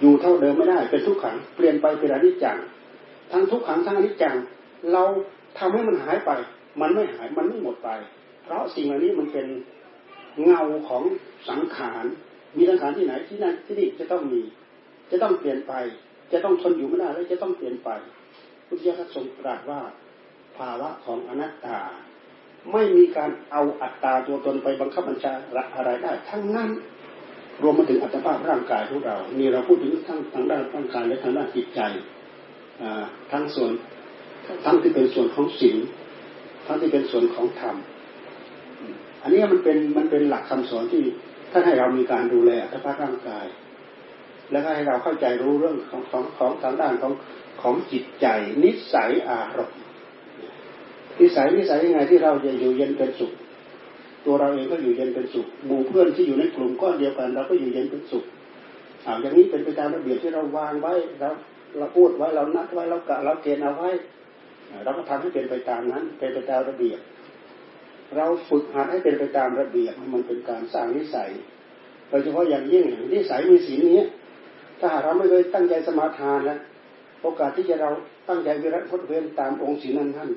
อยู่เท่าเดิมไม่ได้ เป็นทุกขัง เปลี่ยนไปเป็นอนิจจังทั้งทุกขังทั้งอนิจจังเราทำให้มันหายไป มันไม่หายมันไม่หมดไป เพราะสิ่งเหล่านี้มันเป็นเงาของสังขาร มีสังขารที่ไหนที่นั่นที่นี่จะต้องมี จะต้องเปลี่ยนไป จะต้องทนอยู่ไม่ได้แล้วจะต้องเปลี่ยนไปพุทธิยถาทรงตรัสว่า ภาวะของอนัตตา ไม่มีการเอาอัตตาตัวตนไปบังคับบัญชาอะไรได้ ทั้งนั้นรวมมาถึงอัตภาพร่างกายของเรา นี่เราพูดถึงทั้งทางด้านร่างกายและทางด้านจิตใจทั้งส่วนทั้งที่เป็นส่วนของศีลทั้งที่เป็นส่วนของธรรม อันนี้มันเป็นมันเป็นหลักคำสอนที่ ท่านให้เรามีการดูแลสภาพร่างกาย แล้วก็ให้เราเข้าใจรู้เรื่องของของของทางด้านของของจิตใจ นิสัยอารมณ์นิสัยนิสัยยังไงที่เราจะอยู่เย็นเป็นสุข ตัวเราเองก็อยู่เย็นเป็นสุขหมู่เพื่อนที่อยู่ในกลุ่มก้อนเดียวกัน เราก็อยู่เย็นเป็นสุขอาอย่างนี้เป็นไปตามระเบียบที่เราวางไว้เราเราพูดไว้เรานัดไว้เรากะเราเกณฑ์เอาไว้ เราก็ทำให้เป็นไปตามนั้น เป็นไปตามระเบียบ เราฝึกหัดให้เป็นไปตามระเบียบมันเป็นการสร้างนิสัยโดยเฉพาะอย่างยิ่งนิสัยมีศีนี้ ถ้าเราไม่เคยตั้งใจสมาทานแล้วโอกาสที่จะเราตั้งใจวิรัตพดเว้นตามองค์ศีลนั้นท่าน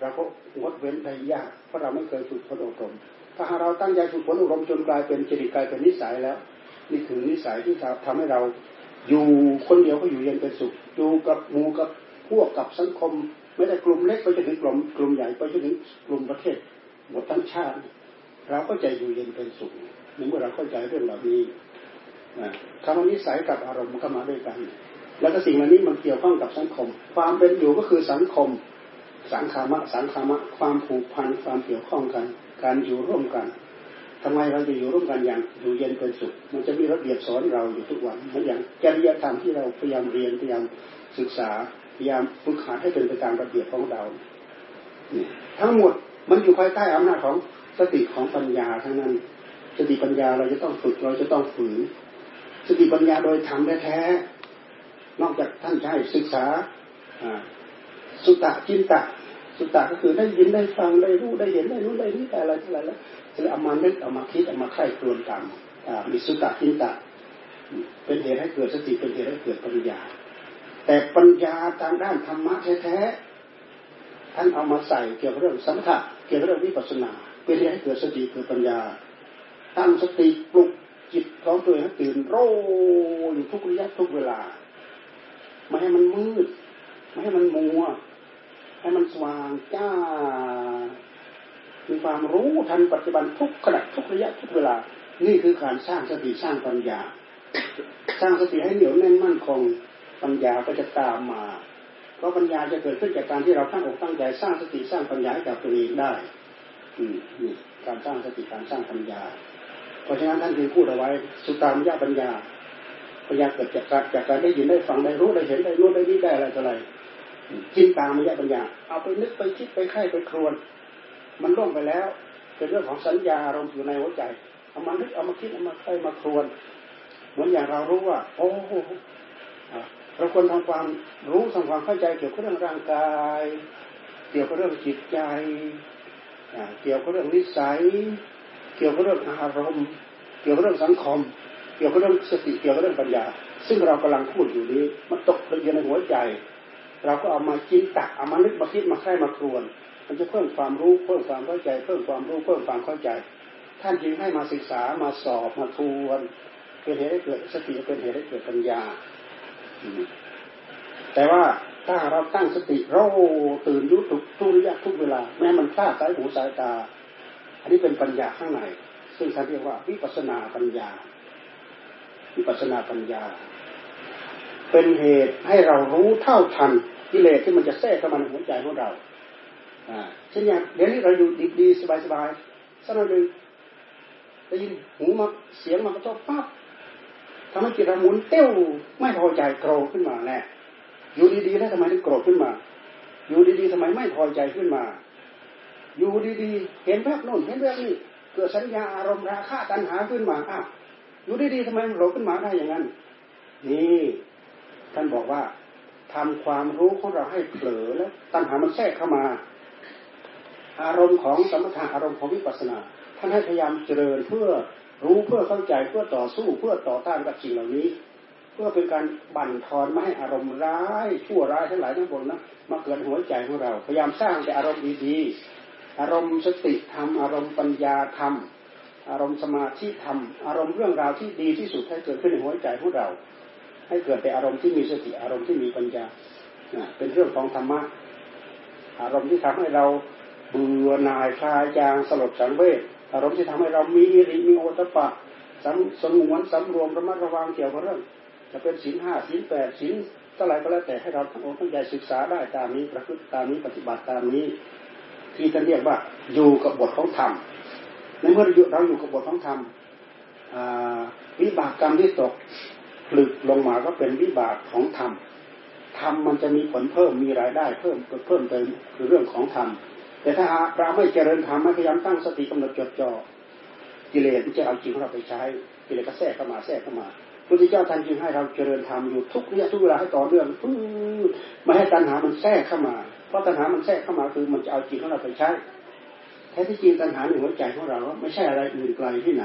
เราก็งดเว้นได้ยากเพราะเราไม่เคยฝึกฝนอบรมถ้าเราตั้งใจฝึกฝนอบรมจนกลายเป็นจริตกลายเป็นนิสัยแล้ว นี่คือนิสัยที่ทำให้เราอยู่คนเดียวก็อยู่เย็นเป็นสุขอยู่กับหมู่กับพวกกับสังคม ไม่ได้กลุ่มเล็กไปจนถึงกลุ่มกลุ่มใหญ่ไปจนถึงกลุ่มประเทศ หมดทั้งชาติเราก็จะอยู่เย็นเป็นสุขในเมื่อเราเข้าใจเรื่องเหล่านี้คำว่านิสัยกับอารมณ์เข้ามาด้วยกัน แล้วก็สิ่งเหล่านี้มันเกี่ยวข้องกับสังคม ความเป็นอยู่ก็คือสังคม สังขามะ สังขามะ ความผูกพัน ความเกี่ยวข้องกัน การอยู่ร่วมกันทำไมเราจะอยู่ร่วมกันอย่างอยู่เย็นเป็นสุข มันจะมีระเบียบสอนเราอยู่ทุกวันเหมือนอย่างจริยธรรมที่เราพยายามเรียนพยายามศึกษา พยายามฝึกหัดให้เป็นไปตามระเบียบของเรา ทั้งหมด มันอยู่ภายใต้อำนาจของสติของปัญญาทั้งนั้น สติปัญญาเราจะต้องฝึกเราจะต้องฝืน สติปัญญาโดยธรรมแท้ๆนอกจากท่านใช้ศึกษาสุตตะจินตะ สุตตะก็คือได้ยินได้ฟังได้รู้ได้เห็นได้รู้ได้นี่แต่อะไรอะไรแล้วจะเอามานึกเอามาคิดเอามาไข้ครวนตามมีสุตตะจินตะ เป็นเหตุให้เกิดสติเป็นเหตุให้เกิดปัญญา แต่ปัญญาทางด้านธรรมะแท้ท่านเอามาใส่เกี่ยวกับเรื่องสมถะ เกี่ยวกับเรื่องวิปัสสนาเพื่อที่ให้เกิดสติเกิดปัญญา ตั้งสติปลุกจิตของตัวให้ตื่นโรอยู่ทุกระยะทุกเวลาไม่ให้มันมืดไม่ให้มันมัว ให้มันสว่างจ้ามีความรู้ทันปัจจุบันทุกขณะทุกระยะทุกเวลา นี่คือการสร้างสติสร้างปัญญา สร้างสติให้เหนียวแน่นมั่นคงปัญญาก็จะตามมา ราะปัญญาจะเกิดขึ้นจากการที่เราตั้งอกตั้งใจสร้างสติสร้างปัญญาให้กับตัวเองได้ อืมนี่การสร้างสติการสร้างปัญญา เพราะฉะนั้นท่านจึงพูดเอาไว้ สุตามยาปัญญา ปัญญาเกิดจากการจากการได้ยินได้ฟังได้รู้ได้เห็นได้รู้ได้นี่ได้อะไรต่ออะไรจินตามยาปัญญา เอาไปนึกไปคิดไปไข้ไปครวน มันล่วงไปแล้วเป็นเรื่องของสัญญาอารมณ์อยู่ในหัวใจ เอามานึกเอามาคิดเอามาค่อยมาครวน เหมือนอย่างเรารู้ว่า โอ้ เราควรทำความรู้ทำความเข้าใจเกี่ยวกับเรื่องร่างกาย เกี่ยวกับเรื่องจิตใจ เกี่ยวกับเรื่องนิสัย เกี่ยวกับเรื่องอารมณ์ เกี่ยวกับเรื่องสังคม เกี่ยวกับเรื่องสติ เกี่ยวกับเรื่องปัญญา ซึ่งเรากำลังพูดอยู่นี้ มันตกละเอียดในหัวใจ เราก็เอามาจินตักเอามานึกมาคิดมาใคร่มาครวน มันจะเพิ่มความรู้เพิ่มความเข้าใจ เพิ่มความรู้เพิ่มความเข้าใจ ท่านจึงให้มาศึกษามาสอบมาทวนเป็นเหตุให้เกิดสติเป็นเหตุให้เกิดปัญญา แต่ว่าถ้าเราตั้งสติเราตื่นรู้ทุกทุกระยะทุกเวลา แม้มันพลาดสายหูสายตา อันนี้เป็นปัญญาข้างในซึ่งท่านเรียกว่าวิปัสนาปัญญา วิปัสนาปัญญา เป็นเหตุให้เรารู้เท่าทันกิเลสที่มันจะแทรกเข้ามาในหัวใจของเราเช่นอย่างเดี๋ยวนี้เราอยู่ดีดสบายสบายสักหน่อยหนึ่งได้ยินหูมาเสียงมากระทบปั๊บ ทำให้จิตเราหมุนเตี้ยวไม่พอใจโกรธขึ้นมาแน่อยู่ดีๆแล้วทำไมถึงโกรธขึ้นมา อยู่ดีๆทำไมไม่พอใจขึ้นมา อยู่ดีๆเห็นแวบโน่นเห็นแวบนี้เกิดสัญญาอารมณ์ราคะตัณหาขึ้นมาอ้าวอยู่ดีๆทำไมมันโกรธขึ้นมาได้อย่างนั้น นี่ท่านบอกว่าทำความรู้ของเราให้เผลอแล้วตัณหามันแทรกเข้ามา อารมณ์ของสมถะอารมณ์ของวิปัสสนา ท่านให้พยายามเจริญเพื่อ รู้เพื่อเข้าใจเพื่อต่อสู้เพื่อต่อต้านกับสิ่งเหล่านี้ เพื่อเป็นการบั่นทอนไม่ให้อารมณ์ร้ายชั่วร้ายทั้งหลายทั้งปวงนะมาเกิดหัวใจของเรา พยายามสร้างแต่อารมณ์ดีๆอารมณ์สติธรรมอารมณ์ปัญญาธรรมอารมณ์สมาธิธรรมอารมณ์เรื่องราวที่ดีที่สุดให้เกิดขึ้นในหัวใจของเรา ให้เกิดแต่อารมณ์ที่มีสติอารมณ์ที่มีปัญญาเป็นเรื่องของธรรมะอารมณ์ที่ทำให้เราเบื่อหน่ายคลายจางสลดสังเวช อารมณ์ที่ทำให้เรามีริมีโอตปะสงวนสำรวมระมัดระวังเกี่ยวกับเรื่องจะเป็นศีลห้าศีลแปดศีลเท่าไรก็แล้วแต่ให้เราทั้งองค์ทั้งใจศึกษาได้ตามนี้ประพฤติตามนี้ปฏิบัติตามนี้ ที่ท่านเรียกว่าอยู่กับบทของธรรมในเมื่อเราอยู่กับบทของธรรมวิบากกรรมที่ตกผลึกลงมาก็เป็นวิบากของธรรมธรรมมันจะมีผลเพิ่มมีรายได้เพิ่มเพิ่มเติมคือเรื่องของธรรม แต่ถ้าเราไม่เจริญธรรมไม่พยายามตั้งสติกำหนดจดจ่อกิเลสจะเอาจริงของเราไปใช้กิเลสก็แทรกเข้ามาแทรกเข้ามาพุทธเจ้าท่านจึงให้เราเจริญธรรมอยู่ทุกเรื่องทุกเวลาให้ต่อเนื่องไม่ให้ตัณหามันแทรกเข้ามา เพราะตัณหามันแทรกเข้ามาคือมันจะเอาจิตของเราไปใช้แท้ที่จริงตัณหาในหัวใจของเรา ไม่ใช่อะไรอื่นไกลที่ไหน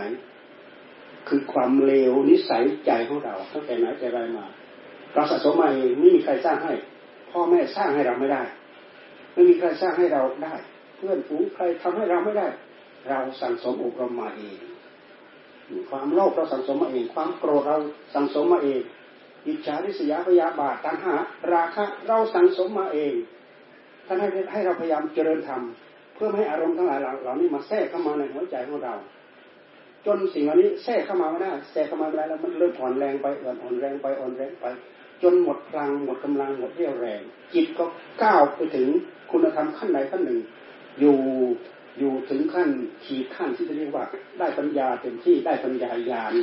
คือความเลวนิสัยใจของเราตั้งแต่ไหนแต่ไรมาเราสะสมมาเองไม่มีใครสร้างให้ พ่อแม่สร้างให้เราไม่ได้ ไม่มีใครสร้างให้เราได้ เพื่อนฝูงใครทำให้เราไม่ได้ เราสั่งสมอบรมมาเองความโลภเราสังสมมาเอง ความโกรธเราสังสมมาเอง อิจฉาริษยาพยาบาทตัณหา ราคะเราสังสมมาเองท่านให้ให้เราพยายามเจริญธรรมเพื่อให้อารมณ์ทั้งหลายเหล่านี้มาแทรกเข้ามาในหัวใจของเรา จนสิ่งเหล่านี้แทรกเข้ามาไม่ได้แทรกเข้ามาไม่ได้แล้วมันเริ่มอ่อนแรงไปอ่อนอ่อนแรงไปอ่อนแรงไป จนหมดพลังหมดกำลังหมดเรี่ยวแรง จิตก็ก้าวไปถึงคุณธรรมขั้นใดขั้นหนึ่ง อยู่อยู่ถึงขั้นขีดขั้นที่จะเรียกว่า ได้ปัญญาเต็มที่ได้ปัญญาญาณ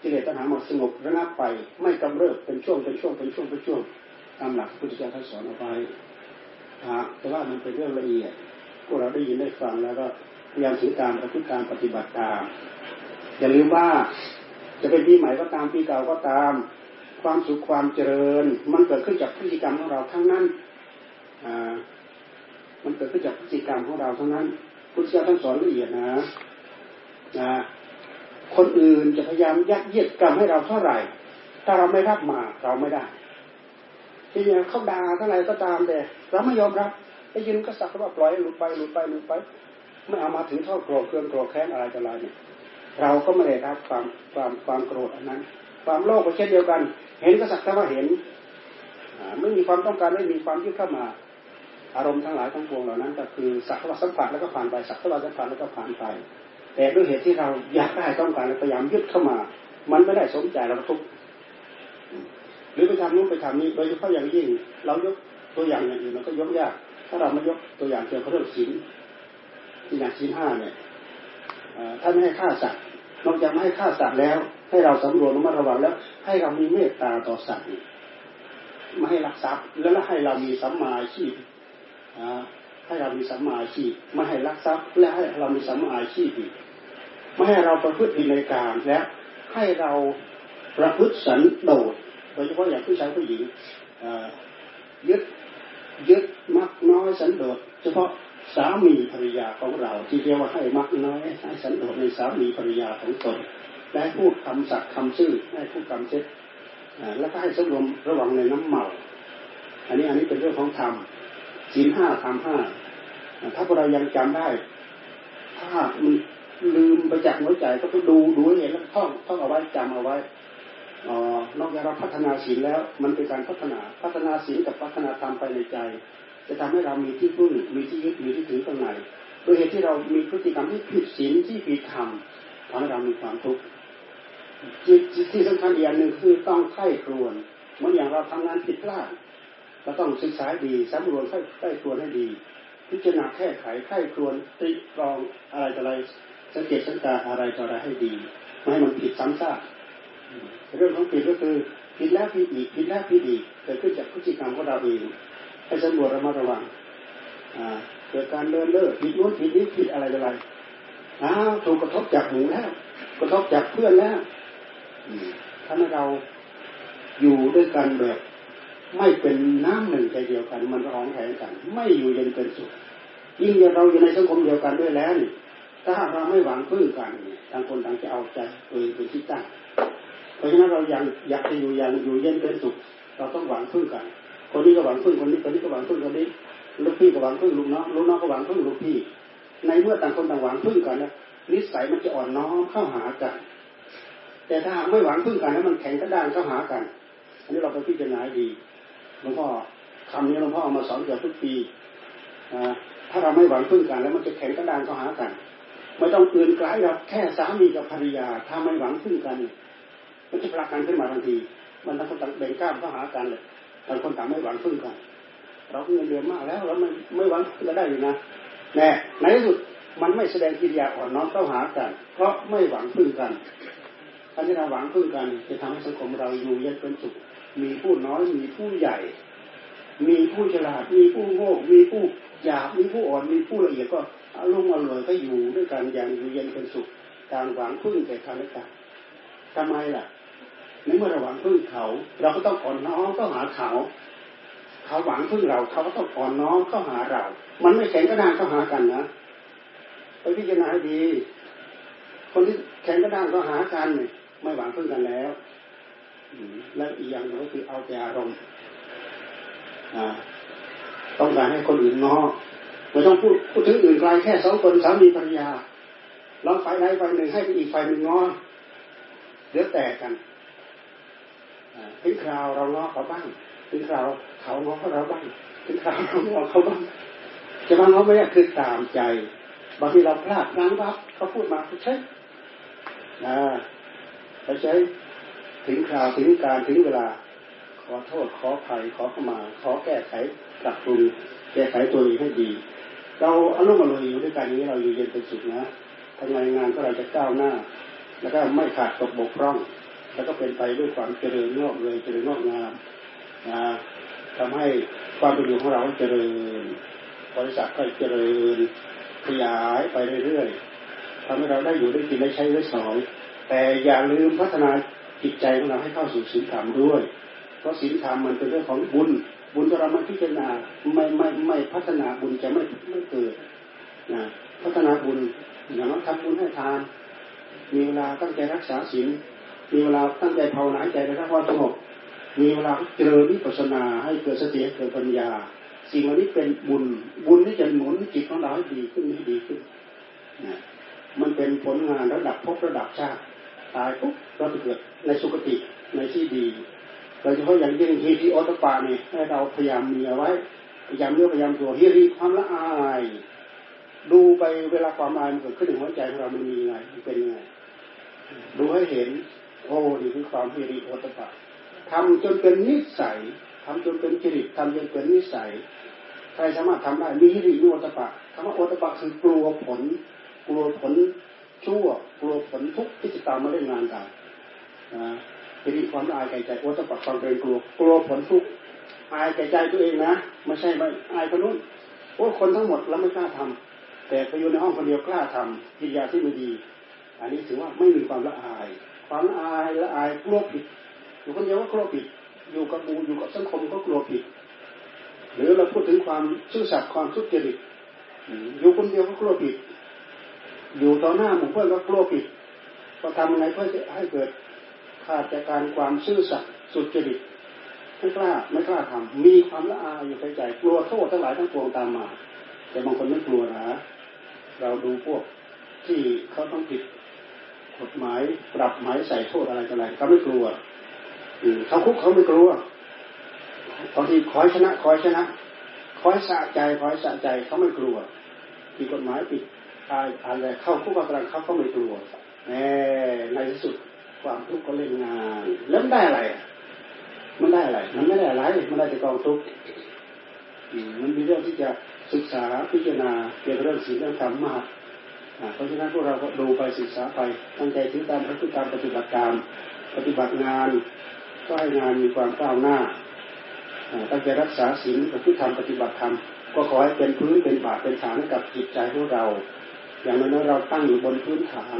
กิเลสตัณหาหมดสงบระงับไปไม่กำเริบเป็นช่วงเป็นช่วงเป็นช่วงเป็นช่วงตามหลักพุทธเจ้าท่านสอนเอาไว้แต่ว่ามันเป็นเรื่องละเอียดพวกเราได้ยินได้ฟังแล้วก็พยายามถือตามประพฤติตามปฏิบัติตามอย่าลืมว่าจะเป็นปีใหม่ก็ตามปีเก่าก็ตาม ความสุขความเจริญ มันเกิดขึ้นจากพฤติกรรมของเราทั้งนั้นอ่ามันเกิดขึ้นจากพฤติกรรมของเราทั้งนั้น พุทธเจ้าท่านสอนละเอียดนะนะคนอื่นจะพยายามยัดเยียดกรรมให้เราเท่าไหร่ ถ้าเราไม่รับมาเราไม่ได้ทีนี้เขาด่าเท่าไหร่ก็ตามแต่เราไม่ยอมรับไปยินก็สักว่าปล่อยหลุดไปหลุดไปหลุดไปไม่เอามาถึงท่าโกรธเครื่องโกรธแค้นอะไรจะอะไรเนี่ย เราก็ไม่ได้รับความความความโกรธอันนั้น ความโลภก็เช่นเดียวกัน เห็นก็สักแต่ว่าเห็นไม่มีความต้องการไม่มีความยึดเข้ามา อารมณ์ทั้งหลายทั้งปวงเหล่านั้น ก็คือสักว่าสัมผัสแล้วก็ผ่านไปสักว่าสัมผัสแล้วก็ผ่านไป แต่ด้วยเหตุที่เราอยากได้ต้องการพยายามยึดเข้ามา มันไม่ได้สมใจเราทุกหรือไปทำนู้นไปทำนี้โดยเฉพาะอย่างยิ่ง เรายกตัวอย่างอย่างอื่นเราก็ยกยากถ้าเราไม่ยกตัวอย่างเกี่ยวกับเรื่องศีลที่อย่างศีลห้าเนี่ยถ้านไม่ให้ฆ่าสัตว์นอกจากไม่ให้ฆ่าสัตว์แล้ว ให้เราสำรวจระมัดระวังแล้ว ให้เรามีเมตตาต่อสัตว์ไม่ให้ลักทรัพย์แล้วให้เรามีสัมมาชีพให้เรามีสัมมาชีพไม่ให้ลักทรัพย์ และให้เรามีสัมมาชีพอีกไม่ให้เราประพฤติในการและให้เราประพฤติสันโดษโดยเฉพาะอย่างผู้ชายผู้หญิงยึดยึดมักน้อยสันโดษเฉพาะสามีภรรยาของเราที่เรียกว่าให้มักน้อยให้สันโดษในสามีภรรยาของตน และพูดคำสัตย์คำซื่อให้พูดคำเช็ดแล้วก็ให้สมรวมระวังในน้ำเมาอันนี้อันนี้เป็นเรื่องของธรรมศีลห้าธรรมห้าถ้าพวกเรายังจำได้ ถ้ามันลืมไปจากหัวใจก็ไปดูดูเห็นแล้วท่องท่องเอาไว้จำเอาไว้อนอกจากเราพัฒนาศีลแล้ว มันเป็นการพัฒนาพัฒนาศีลกับพัฒนาธรรมไปในใจ จะทำให้เรามีที่พึ่งมีที่ยึดมีที่ถือข้างในโดยเหตุที่เรามีพฤติกรรมที่ผิดศีลที่ผิดธรรมทำให้เรามีความทุกข์ ที่สำคัญอีกอย่างหนึ่งคือต้องไข้ครวนเหมือนอย่างเราทำงานผิดพลาดเราต้องศึกษาดีสำรวจไข้ไข้ครวนให้ดี พิจารณาแก้ไขไข้ครวนติรองอะไรต่ออะไรสังเกตสังกาอะไรต่ออะไรให้ดีไม่ให้มันผิดซ้ำซากเรื่องของผิดก็คือผิดแล้วผิดอีกผิดแล้วผิดอีกเกิดขึ้นจากพฤติกรรมของเราเองให้สำรวจระมัดระวังเกิดการเดินเล่อผิดนู้นผิดนี้ผิดอะไรอะไรอ้าวถูกกระทบจากหนูแล้วกระทบจากเพื่อนแล้ว ถ้าเราอยู่ด้วยกันแบบไม่เป็นน้ำหนึ่งใจเดียวกัน มันร้องแรงกัน ไม่อยู่เย็นเป็นสุขยิ่งเราอยู่ในสังคมเดียวกันด้วยแล้วนี่ถ้าเราไม่หวังพึ่งกันต่างคนต่างจะเอาใจตัวเองเป็นที่ตั้งเพราะฉะนั้นเราอยากอยากจะอยู่อย่างอยู่เย็นเป็นสุขเราต้องหวังพึ่งกัน คนนี้ก็หวังพึ่งคนนี้คนนี้ก็หวังพึ่งคนนี้ลูกพี่ก็หวังพึ่งลูกน้องลูกน้องก็หวังพึ่งลูกพี่ ในเมื่อต่างคนต่างหวังพึ่งกันนะนิสัยมันจะอ่อนน้อมเข้าหากัน แต่ถ้าไม่หวังพึ่งกันแล้วมันแข็งกระด้างเข้าหากัน อันนี้เราไปพิจารณาดีหลวงพ่อคำนี้หลวงพ่อเอามาสอนเกือบทุกปีถ้าเราไม่หวังพึ่งกัน แล้วมันจะแข็งกระด้างเข้าหากัน ไม่ต้องอื่นไกลหรอกแค่สามีกับภรรยา ถ้าไม่หวังพึ่งกันมันจะปรักกันขึ้นมาทันที มันต้องต่างแบ่งก้ามเข้าหากันเลยต่างคนต่างไม่หวังพึ่งกัน เราเงินเดือนมากแล้วเราไม่ไม่หวังจะได้อยู่นะแน่ในที่สุดมันไม่แสดงกิริยาอ่อนน้อมเข้าหากัน เพราะไม่หวังพึ่งกัน ถ้าที่เราหวังพึ่งกันจะทำให้สังคมเราอยู่เย็นเป็นสุข มีผู้น้อยมีผู้ใหญ่ มีผู้ฉลาด มีผู้โง่มีผู้หยาบมีผู้อ่อนมีผู้ละเอียดก็อารมณ์อร่อยก็อยู่ด้วยกันอย่างอยู่เย็นเป็นสุข การหวังพึ่งแต่กันและกันทำไมล่ะในเมื่อเราหวังพึ่งเขา เราก็ต้องอ่อนน้อมเข้าหาเขา เขาหวังพึ่งเราเขาก็ต้องอ่อนน้อมเข้าหาเรา มันไม่แข็งกระด้างเข้าหากันนะไปพิจารณาให้ดี คนที่แข็งกระด้างเข้าหากัน ไม่หวังพึ่งกันแล้วและอีกอย่างก็คือเอาแต่อารมณ์ต้องการให้คนอื่นง้อไม่ต้องพูดพูดถึงอื่นไกลแค่สองคนสามีภรรยาลองไฟใดไฟหนึ่งให้อีกไฟหนึ่งง้อเดือดแตกกันถึงคราวเราง้อเขาบ้างถึงคราวเขาง้อเราบ้างถึงคราวเราง้อเขาบ้างจะมาง้อไม่ได้คือตามใจบางทีเราพลาดน้ำรับเขาพูดมาใช้ เขาใช้ถึงคราวถึงการถึงเวลา ขอโทษขออภัยขอขมา ขอแก้ไขปรับปรุงแก้ไขตัวเองให้ดี เราอารมณ์อร่อยอยู่ด้วยกันนี้เราอยู่เย็นเป็นสุขนะทำงานงานก็เราจะก้าวหน้า แล้วก็ไม่ขาดตกบกพร่อง แล้วก็เป็นไปด้วยความเจริญงอกเลยเจริญงอกงามนะทำให้ความเป็นอยู่ของเราเจริญบริษัทก็เจริญขยายไปเรื่อยๆทำให้เราได้อยู่ได้กินได้ใช้ได้สอน แต่อย่าลืมพัฒนาจิตใจของเราให้เข้าสู่ศีลธรรมด้วย เพราะศีลธรรมมันเป็นเรื่องของบุญ บุญถ้าเราไม่พิจารณาไม่ไม่ไม่พัฒนาบุญจะไม่ไม่เกิดนะพัฒนาบุญอย่างนั้นทำบุญให้ทาน มีเวลาตั้งใจรักษาศีลมีเวลาตั้งใจภาวนาใจในพระความสงบมีเวลาเจริญวิปัสสนาให้เกิดสติเกิดปัญญา สิ่งเหล่านี้เป็นบุญ บุญที่จะหนุนจิตของเราให้ดีขึ้นให้ดีขึ้นนะมันเป็นผลงานระดับภพระดับชาติ ตายปุ๊บเราจะเกิดในสุคติในที่ดีโดยเฉพาะอย่างยิ่งฮีริโอตปาเนี่ยให้เราพยายามมีเอาไว้พยายามเลือกพยายามตัวฮีริความละอายดูไปเวลาความอายมันเกิดขึ้นในหัวใจของเรามันมีไงมันเป็นยังไงดูให้เห็นโอ้นี่คือความฮีริโอตปาทำจนเป็นนิสัยทำจนเป็นจริตทำจนเป็นนิสัยใครสามารถทำได้มีฮิริโอตปะคำว่าโอตปะคือกลัวผล กลัวผล ชั่วกลัวผลทุกข์ที่จะตามมาเล่นงานกันนะทีนี้ความอายใจใจโอตปักความเป็นกลัวกลัวผลทุกข์อายใจใจตัวเองนะไม่ใช่ไม่อายคนนู้นโอ้คนทั้งหมดเราไม่กล้าทำแต่ไปอยู่ในห้องคนเดียวกล้าทำกิริยาที่ไม่ดี อันนี้ถือว่าไม่มีความละอาย ความละอายละอายกลัวผิด อยู่คนเดียวก็กลัวผิด อยู่กับบูอยู่กับสังคมก็กลัวผิด หรือเราพูดถึงความซื่อสัตย์ความสุจริตอยู่คนเดียวก็กลัวผิด อยู่ต่อหน้าหมู่เพื่อนก็กลัวผิดก็ทำยังไงเพื่อจะให้เกิดขาดจากการความซื่อสัตย์สุจริตไม่กล้าไม่กล้าทำมีความละอายอยู่ในใจกลัวโทษทั้งหลายทั้งปวงตามมา แต่บางคนไม่กลัวนะเราดูพวกที่เขาต้องผิดกฎหมายปรับหมายใส่โทษอะไรกันอะไรเขาไม่กลัวเขาคุกเขาไม่กลัวบางทีคอยชนะคอยชนะคอยสะใจคอยสะใจเขาไม่กลัวผิดกฎหมายผิด อะไรเข้าคุกอะไรเขาก็ไม่กลัวแหมในที่สุดความทุกข์ก็เล่นงานแล้วได้อะไร มันได้อะไร มันไม่ได้อะไร มันได้แต่กองทุกข์มันมีเรื่องที่จะศึกษาพิจารณาเกี่ยวกับเรื่องศีลเรื่องธรรมมากเพราะฉะนั้นพวกเราก็ดูไปศึกษาไปตั้งใจถือตามพฤติกรรมปฏิบัติการปฏิบัติงานก็ให้งานมีความก้าวหน้าตั้งใจรักษาศีลปฏิธรรมปฏิบัติธรรมก็ขอให้เป็นพื้นเป็นบาทเป็นฐานให้กับจิตใจของเรา อย่างน้อยเราตั้งอยู่บนพื้นฐาน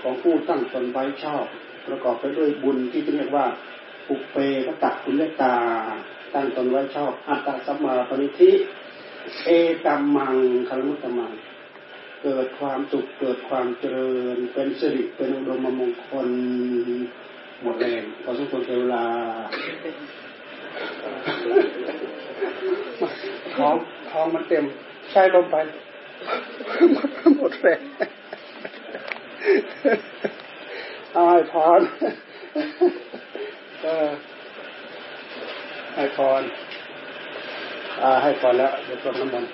ของผู้ตั้งตนไว้ชอบ ประกอบไปด้วยบุญที่เรียกว่าอุเปกตัคุณเลตา ตั้งตนไว้ชอบ อัตตสัมมาปณิธิเอตัมมังคารมุตตมังเกิดความสุขเกิดความเจริญ เป็นสิริเป็นอุดมมงคลหมดแรงพอสมควรเวลาท้องท้องมันเต็มใช้ลมไป หมดแรงเอาให้พรให้พรให้พรแล้วเดี๋ยวกรน้ำมัน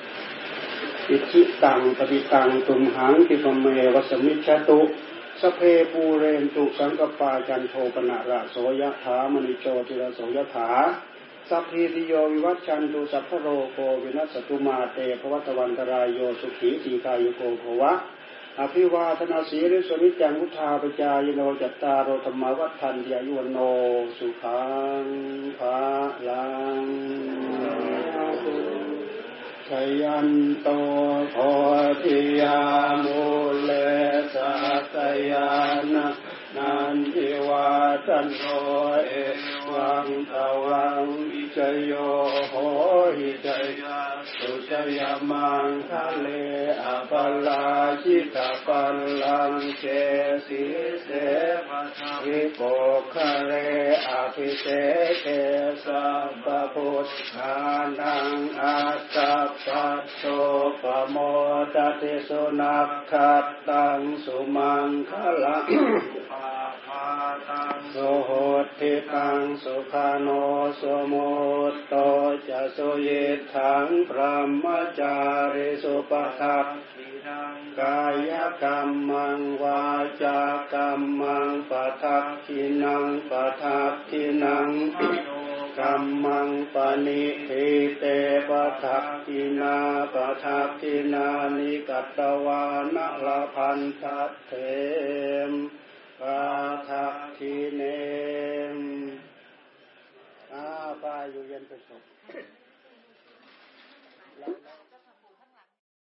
อิชิตังปฏิตังตุมหังติปเมวัสมิชตุสเพปูเรนตุสังกปาจันโทปนะระโสยถามณิโจติระโสยถา สัพพิติโยวิวัชชันตุสัพพโรโกวินัสตุมาเตภวัตวันตรายโยสุขีตีกายโกภวะ อภิวาทนาสีริสวิจังุทาปจายโนจัตตารโรธรรมวัฏทันยายุวโนสุขังภาลังชยันโตโพธิยามุเลสัตยานะนันทิวาจันโตเอวังตวัง จโยโหหิจยาสุจยมังคะเลอปลาชิตาปัลลังเจสีเสวิโกคะเลอภิเสเกสัพพุทธานังอัตตปัสโสปโมตติสุนักขัดตังสุมังคะลัง สโหติตังสุขาโนสมุตโตจะสุยิทังพระมจาริสุปทักกายกรรมังวาจากรรมังปทักขินังปทักขินังกรรมังปณิทิเตปทักขินาปทักขินานิกัตตวานะละพันทัตเถม ปาทักทีเนมอาปาอยู่เย็นเป็นสุข